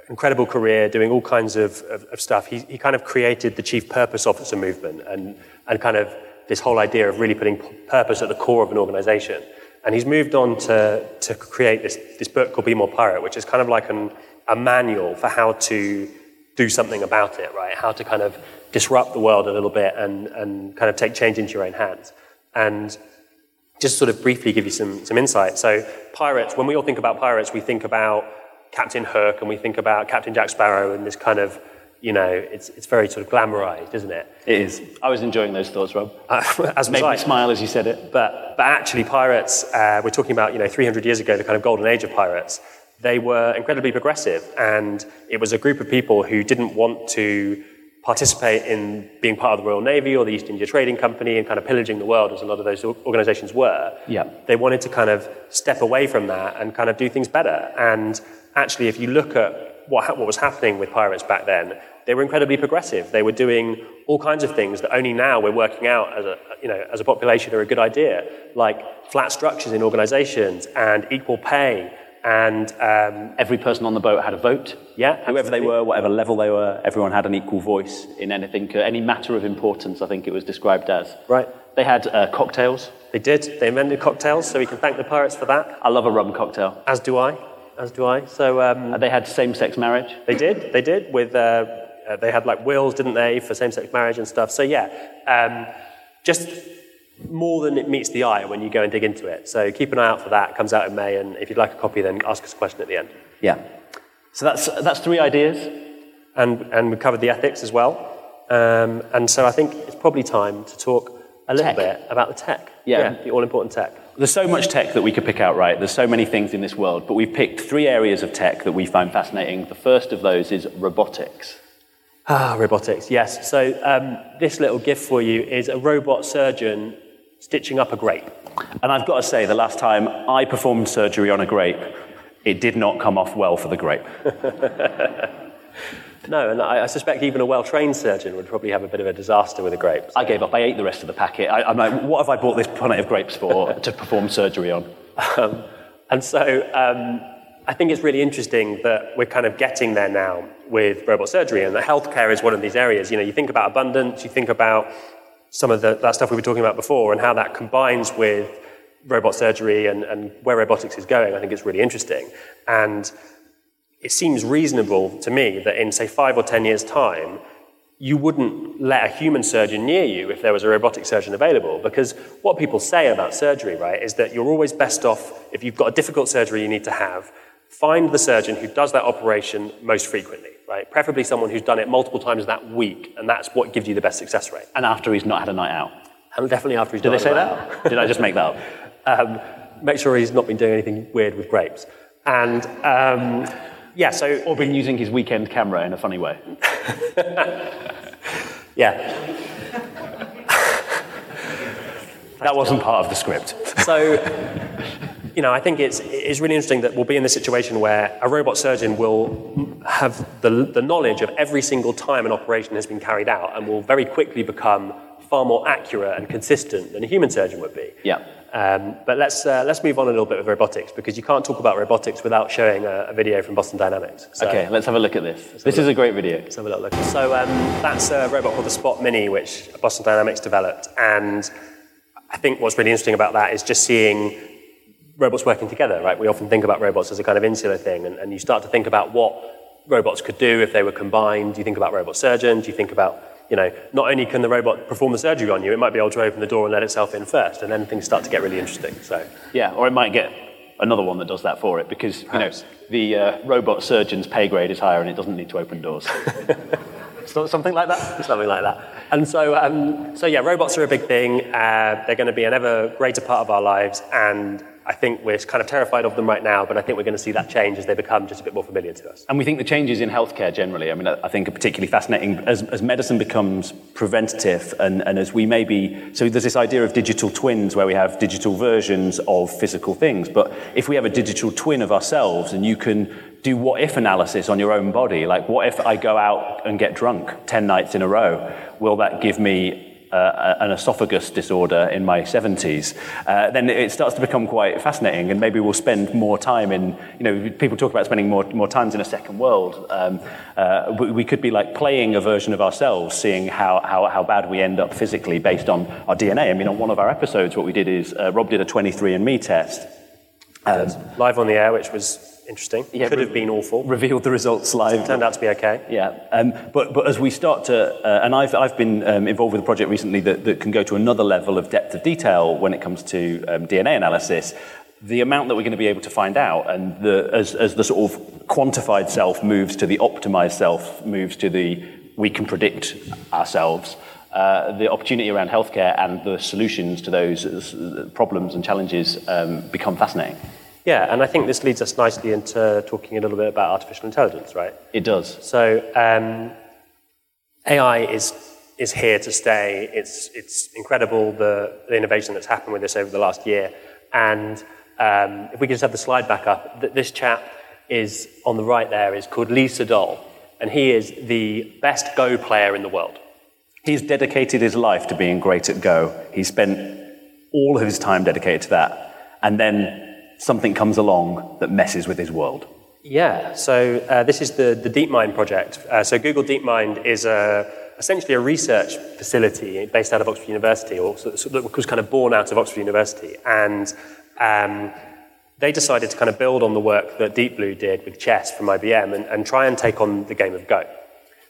incredible career doing all kinds of, of, of stuff. He, he kind of created the Chief Purpose Officer movement and and kind of this whole idea of really putting purpose at the core of an organization. And he's moved on to, to create this, this book called Be More Pirate, which is kind of like an, a manual for how to do something about it, right? How to kind of disrupt the world a little bit and, and kind of take change into your own hands. And just sort of briefly give you some, some insight. So, pirates, when we all think about pirates, we think about Captain Hook and we think about Captain Jack Sparrow and this kind of you know, it's, it's very sort of glamorized, isn't it? It is. I was enjoying those thoughts, Rob. Uh, *laughs* as made me smile as you said it. But, but actually, pirates, uh, we're talking about, you know, 300 years ago, the kind of golden age of pirates. They were incredibly progressive, and it was a group of people who didn't want to participate in being part of the Royal Navy or the East India Trading Company and kind of pillaging the world, as a lot of those organizations were. Yeah. They wanted to kind of step away from that and kind of do things better. And actually, if you look at what, what was happening with pirates back then, they were incredibly progressive. They were doing all kinds of things that only now we're working out as a, you know, as a population are a good idea, like flat structures in organizations and equal pay and um, every person on the boat had a vote. Yeah, whoever absolutely. they were, whatever level they were, everyone had an equal voice in anything, any matter of importance. I think it was described as. Right. They had uh, cocktails. They did. They invented cocktails, so we can thank the pirates for that. I love a rum cocktail. As do I as do I. So um, uh, they had same-sex marriage. They did. They did. With uh, uh, they had like wills, didn't they, for same-sex marriage and stuff. So yeah, um, just more than it meets the eye when you go and dig into it. So keep an eye out for that. It comes out in May, and if you'd like a copy, then ask us a question at the end. Yeah. So that's that's three ideas, and and we covered the ethics as well. Um, and so I think it's probably time to talk a little tech. bit about the tech. Yeah. yeah the all-important tech. There's so much tech that we could pick out, right? There's so many things in this world, but we've picked three areas of tech that we find fascinating. The first of those is robotics. Ah, robotics, yes. So um, this little gift for you is a robot surgeon stitching up a grape. And I've got to say, the last time I performed surgery on a grape, it did not come off well for the grape. *laughs* No, and I, I, suspect even a well-trained surgeon would probably have a bit of a disaster with a grape. So. I gave up. I ate the rest of the packet. I, am like, what have I bought this punnet of grapes for *laughs* to perform surgery on? Um, and so um, I think it's really interesting that we're kind of getting there now with robot surgery, and that healthcare is one of these areas. You know, you think about abundance, you think about some of the, that stuff we were talking about before, and how that combines with robot surgery and, and where robotics is going. I think it's really interesting. And it seems reasonable to me that in, say, five or ten years' time, you wouldn't let a human surgeon near you if there was a robotic surgeon available. Because what people say about surgery, right, is that you're always best off, if you've got a difficult surgery you need to have, find the surgeon who does that operation most frequently, right? Preferably someone who's done it multiple times that week, and that's what gives you the best success rate. And after he's not had a night out. And definitely after he's Did they say that? Did I just make that up? *laughs* Um, make sure he's not been doing anything weird with grapes. And um, yeah, so Or been using his weekend camera in a funny way. *laughs* yeah, That wasn't part of the script. so you know, I think it's it's really interesting that we'll be in this situation where a robot surgeon will have the the knowledge of every single time an operation has been carried out, and will very quickly become far more accurate and consistent than a human surgeon would be. Yeah. Um, but let's uh, let's move on a little bit with robotics because you can't talk about robotics without showing a, a video from Boston Dynamics. So- Okay, let's have a look at this. This is a great video. Let's have a little look. So um, that's a robot called the Spot Mini, which Boston Dynamics developed. And I think what's really interesting about that is just seeing robots working together, right? We often think about robots as a kind of insular thing, and, and you start to think about what robots could do if they were combined. You think about robot surgeons, do you think about, you know, not only can the robot perform the surgery on you, it might be able to open the door and let itself in first, and then things start to get really interesting. So, Yeah, or it might get another one that does that for it because, you know, the uh, robot surgeon's pay grade is higher and it doesn't need to open doors. *laughs* so, something like that? something like that. And so, um, so yeah, robots are a big thing. Uh, they're going to be an ever greater part of our lives, and I think we're kind of terrified of them right now. But I think we're going to see that change as they become just a bit more familiar to us. And we think the changes in healthcare generally, I mean, I think are particularly fascinating as, as medicine becomes preventative and, and as we maybe, so there's this idea of digital twins where we have digital versions of physical things. But if we have a digital twin of ourselves and you can do what if analysis on your own body, like what if I go out and get drunk 10 nights in a row? Will that give me uh, an esophagus disorder in my 70s, uh, then it starts to become quite fascinating, and maybe we'll spend more time in. You know, people talk about spending more more times in a second world. Um, uh, we, we could be like playing a version of ourselves, seeing how, how how bad we end up physically based on our DNA. I mean, on one of our episodes, what we did is uh, Rob did a 23andMe test. Um, Live on the air, which was interesting. Yeah, Could re- have been awful. revealed the results live. Turned out to be okay. Yeah, um, but, but as we start to, uh, and I've, I've been um, involved with a project recently that, that can go to another level of depth of detail when it comes to um, DNA analysis. The amount that we're going to be able to find out, and the, as, as the sort of quantified self moves to the optimized self, moves to the we can predict ourselves, uh, the opportunity around healthcare and the solutions to those uh, problems and challenges um, become fascinating. Yeah, and I think this leads us nicely into talking a little bit about artificial intelligence, right? It does. So um, AI is is here to stay. It's it's incredible the, the innovation that's happened with this over the last year. And um, if we could just have the slide back up, th- this chap is on the right there is called Lee Sedol, and he is the best Go player in the world. He's dedicated his life to being great at Go. He spent all of his time dedicated to that. And then something comes along that messes with his world. Yeah, so uh, this is the, the DeepMind project. Uh, so Google DeepMind is a, essentially a research facility based out of Oxford University, or so, so that was kind of born out of Oxford University. And um, they decided to kind of build on the work that Deep Blue did with chess from IBM and, and try and take on the game of Go.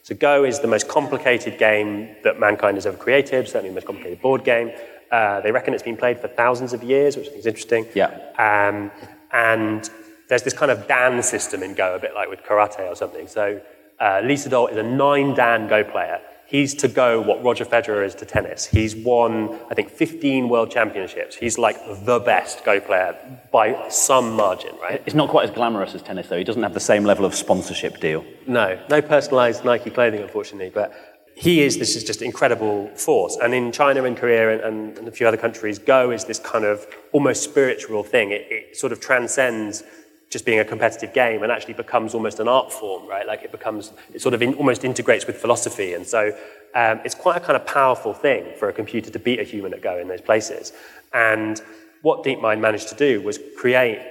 So Go is the most complicated game that mankind has ever created, certainly the most complicated board game. Uh, they reckon it's been played for thousands of years, which I think is interesting. Yeah. Um, and there's this kind of Dan system in Go, a bit like with karate or something. So uh, Lee Sedol is a nine Dan Go player. He's to Go what Roger Federer is to tennis. He's won, I think, 15 world championships. He's like the best Go player by some margin, right? It's not quite as glamorous as tennis, though. He doesn't have the same level of sponsorship deal. No, no personalized Nike clothing, unfortunately, but he is, this is just incredible force. And in China and Korea and, and, a few other countries, Go is this kind of almost spiritual thing. It, it sort of transcends just being a competitive game and actually becomes almost an art form, right? Like it becomes, it sort of in, almost integrates with philosophy. And so um, it's quite a kind of powerful thing for a computer to beat a human at Go in those places. And what DeepMind managed to do was create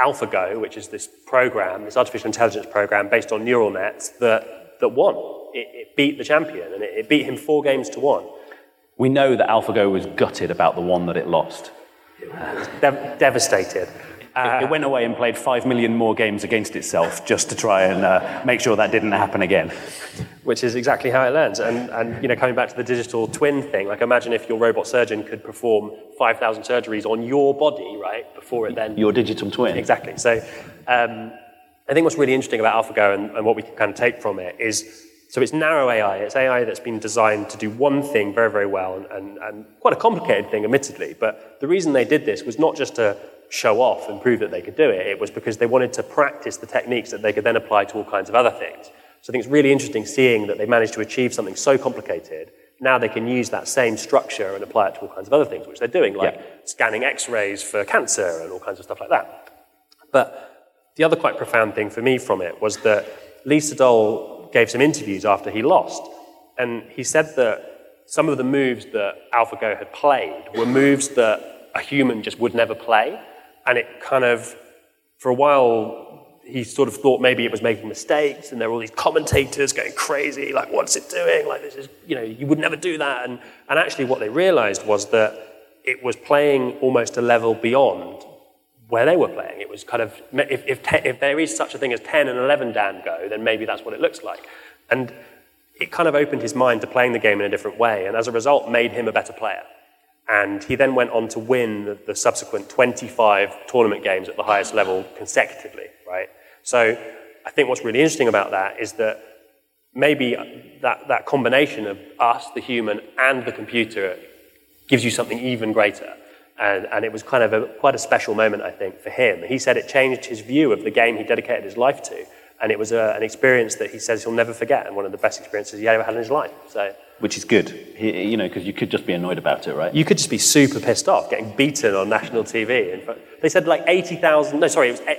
AlphaGo, which is this program, this artificial intelligence program based on neural nets that, that won. It, it beat the champion and it, it beat him four games to one. We know that AlphaGo was gutted about the one that it lost. Dev- devastated. Uh, it, it, went away and played five million more games against itself just to try and uh, make sure that didn't happen again. Which is exactly how it learns. And, and you know, coming back to the digital twin thing, like imagine if your robot surgeon could perform 5,000 surgeries on your body, right, before it then... Your digital twin. Exactly. So um, I think what's really interesting about AlphaGo and, and what we can kind of take from it is so it's narrow AI. It's AI that's been designed to do one thing very, very well and, and, and, quite a complicated thing, admittedly. But the reason they did this was not just to show off and prove that they could do it. It was because they wanted to practice the techniques that they could then apply to all kinds of other things. So I think it's really interesting seeing that they managed to achieve something so complicated. Now they can use that same structure and apply it to all kinds of other things, which they're doing, like yeah. scanning X-rays for cancer and all kinds of stuff like that. But the other quite profound thing for me from it was that Lee Sedol gave some interviews after he lost. And he said that some of the moves that AlphaGo had played were moves that a human just would never play. And it kind of, for a while, he sort of thought maybe it was making mistakes, and there were all these commentators going crazy, like, what's it doing? Like, this is, you know, you would never do that. And, and actually, what they realized was that it was playing almost a level beyond where they were playing. It was kind of, if, if, te- if there is such a thing as 10 and 11 Dan go, then maybe that's what it looks like. And it kind of opened his mind to playing the game in a different way, and as a result, made him a better player. And he then went on to win the, the subsequent 25 tournament games at the highest level consecutively, right? So I think what's really interesting about that is that maybe that, that combination of us, the human, and the computer gives you something even greater. And, and it was kind of a, quite a special moment, I think, for him. He said it changed his view of the game he dedicated his life to. And it was a, an experience that he says he'll never forget and one of the best experiences he ever had in his life. So, Which is good, he, you know, because you could just be annoyed about it, right? You could just be super pissed off, getting beaten on national TV. They said like 80,000, no, sorry, it was, I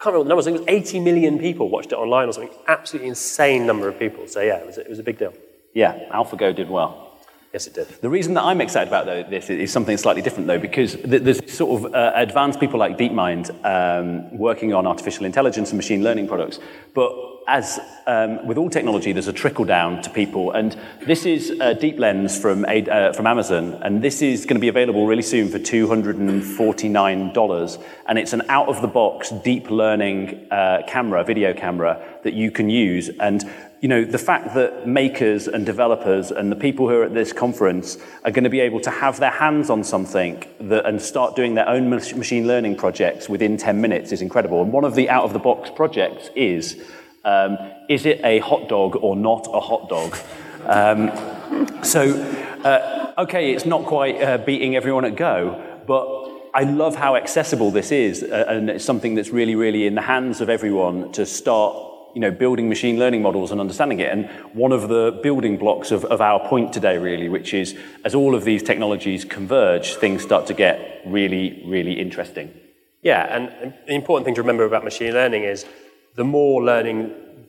can't remember the numbers, it was 80 million people watched it online or something. Absolutely insane number of people. So, yeah, it was, it was a big deal. Yeah, AlphaGo did well. Yes, it did. The reason that I'm excited about this is something slightly different, though, because there's sort of uh, advanced people like DeepMind um, working on artificial intelligence and machine learning products. But as um, with all technology, there's a trickle down to people. And this is uh, Deep Lens from, uh, from Amazon, and this is going to be available really soon for $249. And it's an out of the box deep learning uh, camera, video camera, that you can use. And you know, the fact that makers and developers and the people who are at this conference are going to be able to have their hands on something that, and start doing their own machine learning projects within 10 minutes is incredible. And one of the out of the box projects is um, is it a hot dog or not a hot dog? Um, so, uh, okay, it's not quite uh, beating everyone at Go, but I love how accessible this is, uh, and it's something that's really, really in the hands of everyone to start you know, building machine learning models and understanding it. And one of the building blocks of, of our point today, really, which is as all of these technologies converge, things start to get really, really interesting. Yeah, and the important thing to remember about machine learning is the more learning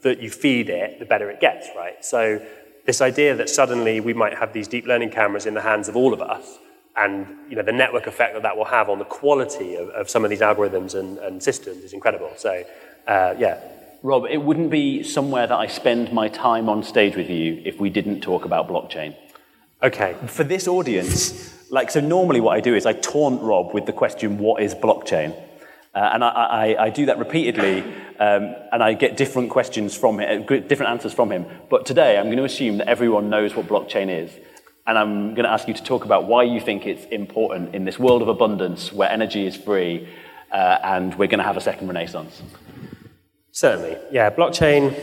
that you feed it, the better it gets, right? So this idea that suddenly we might have these deep learning cameras in the hands of all of us, and you know the network effect that that will have on the quality of, of some of these algorithms and, and systems is incredible. So uh, yeah. Rob, it wouldn't be somewhere that I spend my time on stage with you if we didn't talk about blockchain. Okay. For this audience, like, so normally what I do is I taunt Rob with the question, what is blockchain? Uh, and I, I, I, do that repeatedly, um, and I get different questions from him, uh, different answers from him. But today, I'm going to assume that everyone knows what blockchain is. And I'm going to ask you to talk about why you think it's important in this world of abundance where energy is free uh, and we're going to have a second renaissance. Certainly. Yeah, blockchain,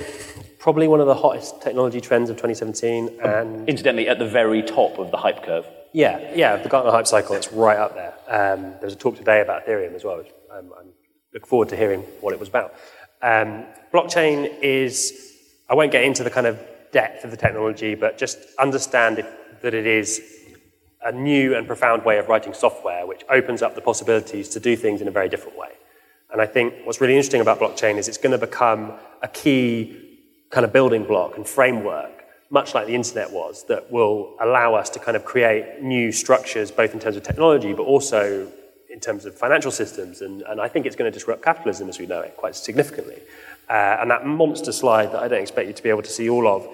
probably one of the hottest technology trends of 2017. And Incidentally, at the very top of the hype curve. Yeah, yeah, the Gartner hype cycle, it's right up there. Um, there's a talk today about Ethereum as well, which um, I'm looking forward to hearing what it was about. Um, blockchain is, I won't get into the kind of depth of the technology, but just understand if, that it is a new and profound way of writing software which opens up the possibilities to do things in a very different way. And I think what's really interesting about blockchain is it's going to become a key kind of building block and framework, much like the internet was, that will allow us to kind of create new structures, both in terms of technology, but also in terms of financial systems, and, and I think it's going to disrupt capitalism as we know it quite significantly. Uh, and that monster slide that I don't expect you to be able to see all of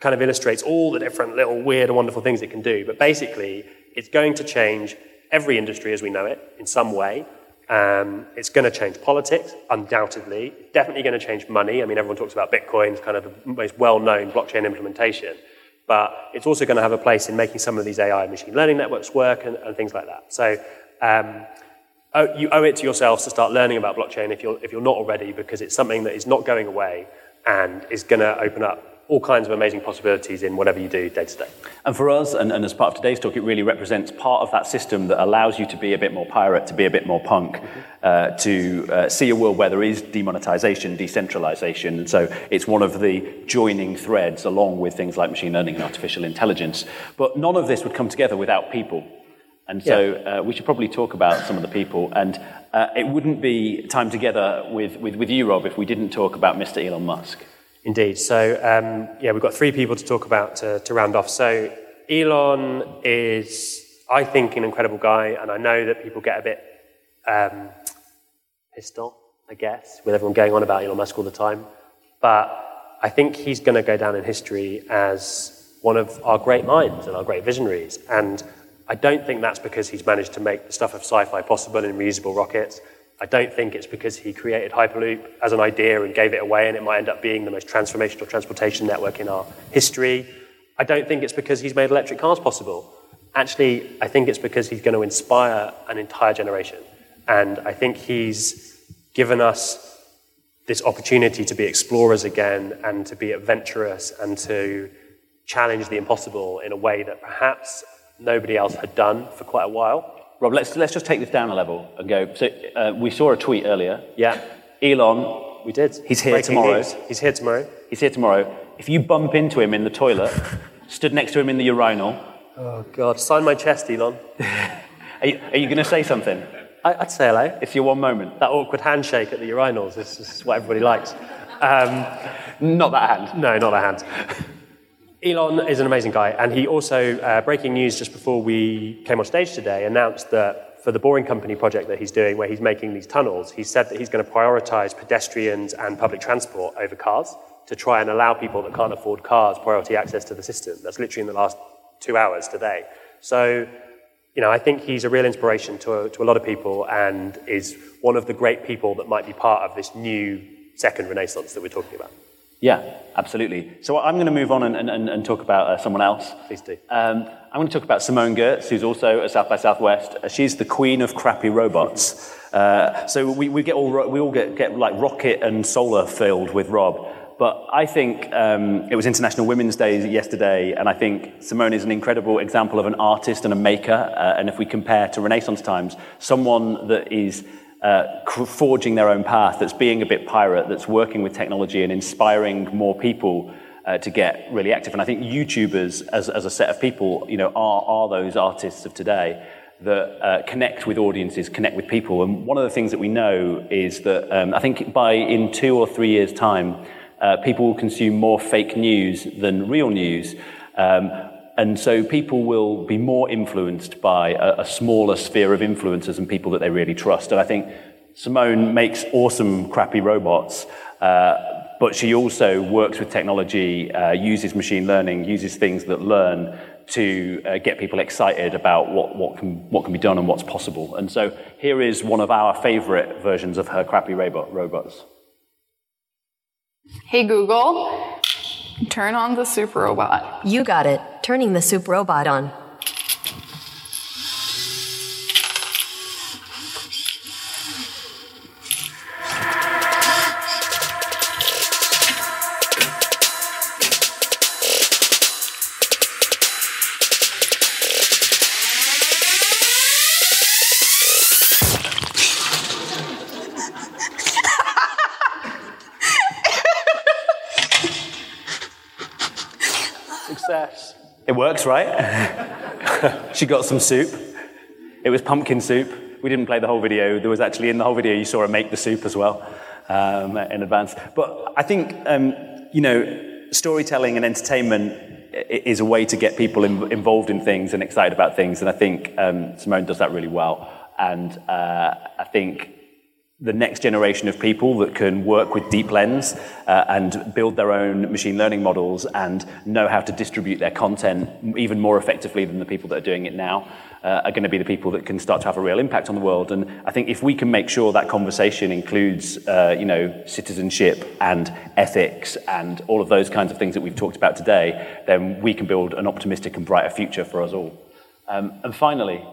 kind of illustrates all the different little weird and wonderful things it can do. But basically, it's going to change every industry as we know it in some way. Um, it's going to change politics, undoubtedly. Definitely going to change money. I mean, everyone talks about Bitcoin, it's kind of the most well known blockchain implementation. But it's also going to have a place in making some of these AI machine learning networks work and, and things like that. So um, you owe it to yourselves to start learning about blockchain if you're, if you're not already, because it's something that is not going away and is going to open up all kinds of amazing possibilities in whatever you do day to day. And for us, and, and, as part of today's talk, it really represents part of that system that allows you to be a bit more pirate, to be a bit more punk, mm-hmm. uh, to uh, see a world where there is demonetization, decentralization. And so it's one of the joining threads along with things like machine learning and artificial intelligence. But none of this would come together without people. And so yeah. uh, we should probably talk about some of the people. And uh, it wouldn't be time together with, with, with you, Rob, if we didn't talk about Mr. Elon Musk. Indeed. So, um, yeah, we've got three people to talk about to, to round off. So, Elon is, I think, an incredible guy, and I know that people get a bit um, pissed off, I guess, with everyone going on about Elon Musk all the time. But I think he's going to go down in history as one of our great minds and our great visionaries. And I don't think that's because he's managed to make the stuff of sci fi possible in reusable rockets. I don't think it's because he created Hyperloop as an idea and gave it away and it might end up being the most transformational transportation network in our history. I don't think it's because he's made electric cars possible. Actually, I think it's because he's going to inspire an entire generation. And I think he's given us this opportunity to be explorers again and to be adventurous and to challenge the impossible in a way that perhaps nobody else had done for quite a while. Rob, let's, let's just take this down a level and go. So uh, we saw a tweet earlier. Yeah. Elon. We did. He's here Breaking tomorrow. News. He's here tomorrow. He's here tomorrow. If you bump into him in the toilet, stood next to him in the urinal. Oh, God. Sign my chest, Elon. *laughs* are you, you going to say something? I, would say hello. It's your one moment. That awkward handshake at the urinals is, is what everybody likes. Um, not that hand. No, not that hand. Elon is an amazing guy, and he also, uh, breaking news just before we came on stage today, announced that for the Boring Company project that he's doing, where he's making these tunnels, he said that he's going to prioritize pedestrians and public transport over cars to try and allow people that can't afford cars priority access to the system. That's literally in the last two hours today. So, you know, I think he's a real inspiration to a, to a lot of people and is one of the great people that might be part of this new second renaissance that we're talking about. Yeah, absolutely. So I'm going to move on and, and, and talk about uh, someone else. Please do. Um, I'm going to talk about Simone Giertz, who's also at South by Southwest. Uh, she's the queen of crappy robots. Uh, so we, we, get all, we all get, get like rocket and solar filled with Rob. But I think um, it was International Women's Day yesterday, and I think Simone is an incredible example of an artist and a maker. Uh, and if we compare to Renaissance times, someone that is uh, forging their own path, that's being a bit pirate, that's working with technology and inspiring more people uh, to get really active. And I think YouTubers, as, as a set of people, you know, are, are those artists of today that uh, connect with audiences, connect with people. And one of the things that we know is that um, I think by in two or three years' time, uh, people will consume more fake news than real news. Um, and so people will be more influenced by a, a, smaller sphere of influencers and people that they really trust. And I think Simone makes awesome, crappy robots, uh, but she also works with technology, uh, uses machine learning, uses things that learn to uh, get people excited about what, what, can, what can be done and what's possible. And so here is one of our favorite versions of her crappy robot, robots. Hey Google, turn on the super robot. You got it turning the soup robot on. It works, right? *laughs* she got some soup. It was pumpkin soup. We didn't play the whole video. There was actually in the whole video, you saw her make the soup as well um, in advance. But I think, um, you know, storytelling and entertainment is a way to get people in, involved in things and excited about things. And I think um, Simone does that really well. And uh, I think the next generation of people that can work with deep lens uh, and build their own machine learning models and know how to distribute their content even more effectively than the people that are doing it now. uh, are going to be the people that can start to have a real impact on the world. And I think if we can make sure that conversation includes, uh, you know, citizenship and ethics and all of those kinds of things that we've talked about today, then we can build an optimistic and brighter future for us all. Um, and finally,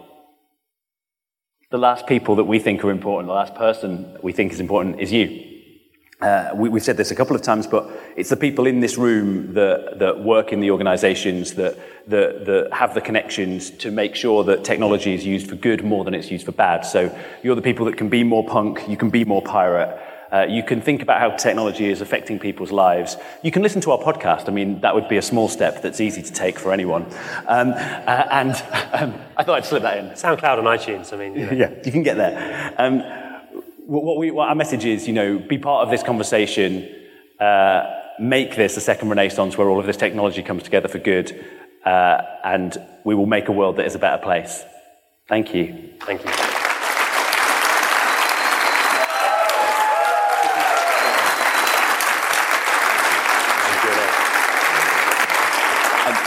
the last people that we think are important, the last person we think is important is you. Uh, we, have said this a couple of times, but it's the people in this room that, that work in the organizations that, that, that have the connections to make sure that technology is used for good more than it's used for bad. So you're the people that can be more punk, you can be more pirate, uh, you can think about how technology is affecting people's lives. You can listen to our podcast. I mean, that would be a small step that's easy to take for anyone. Um, uh, and *laughs* um, I thought I'd slip that in. SoundCloud and iTunes. I mean, you know. *laughs* yeah, you can get there. Um, what, we, what, our message is, you know, be part of this conversation, uh, make this a second renaissance where all of this technology comes together for good, uh, and we will make a world that is a better place. Thank you. Thank you.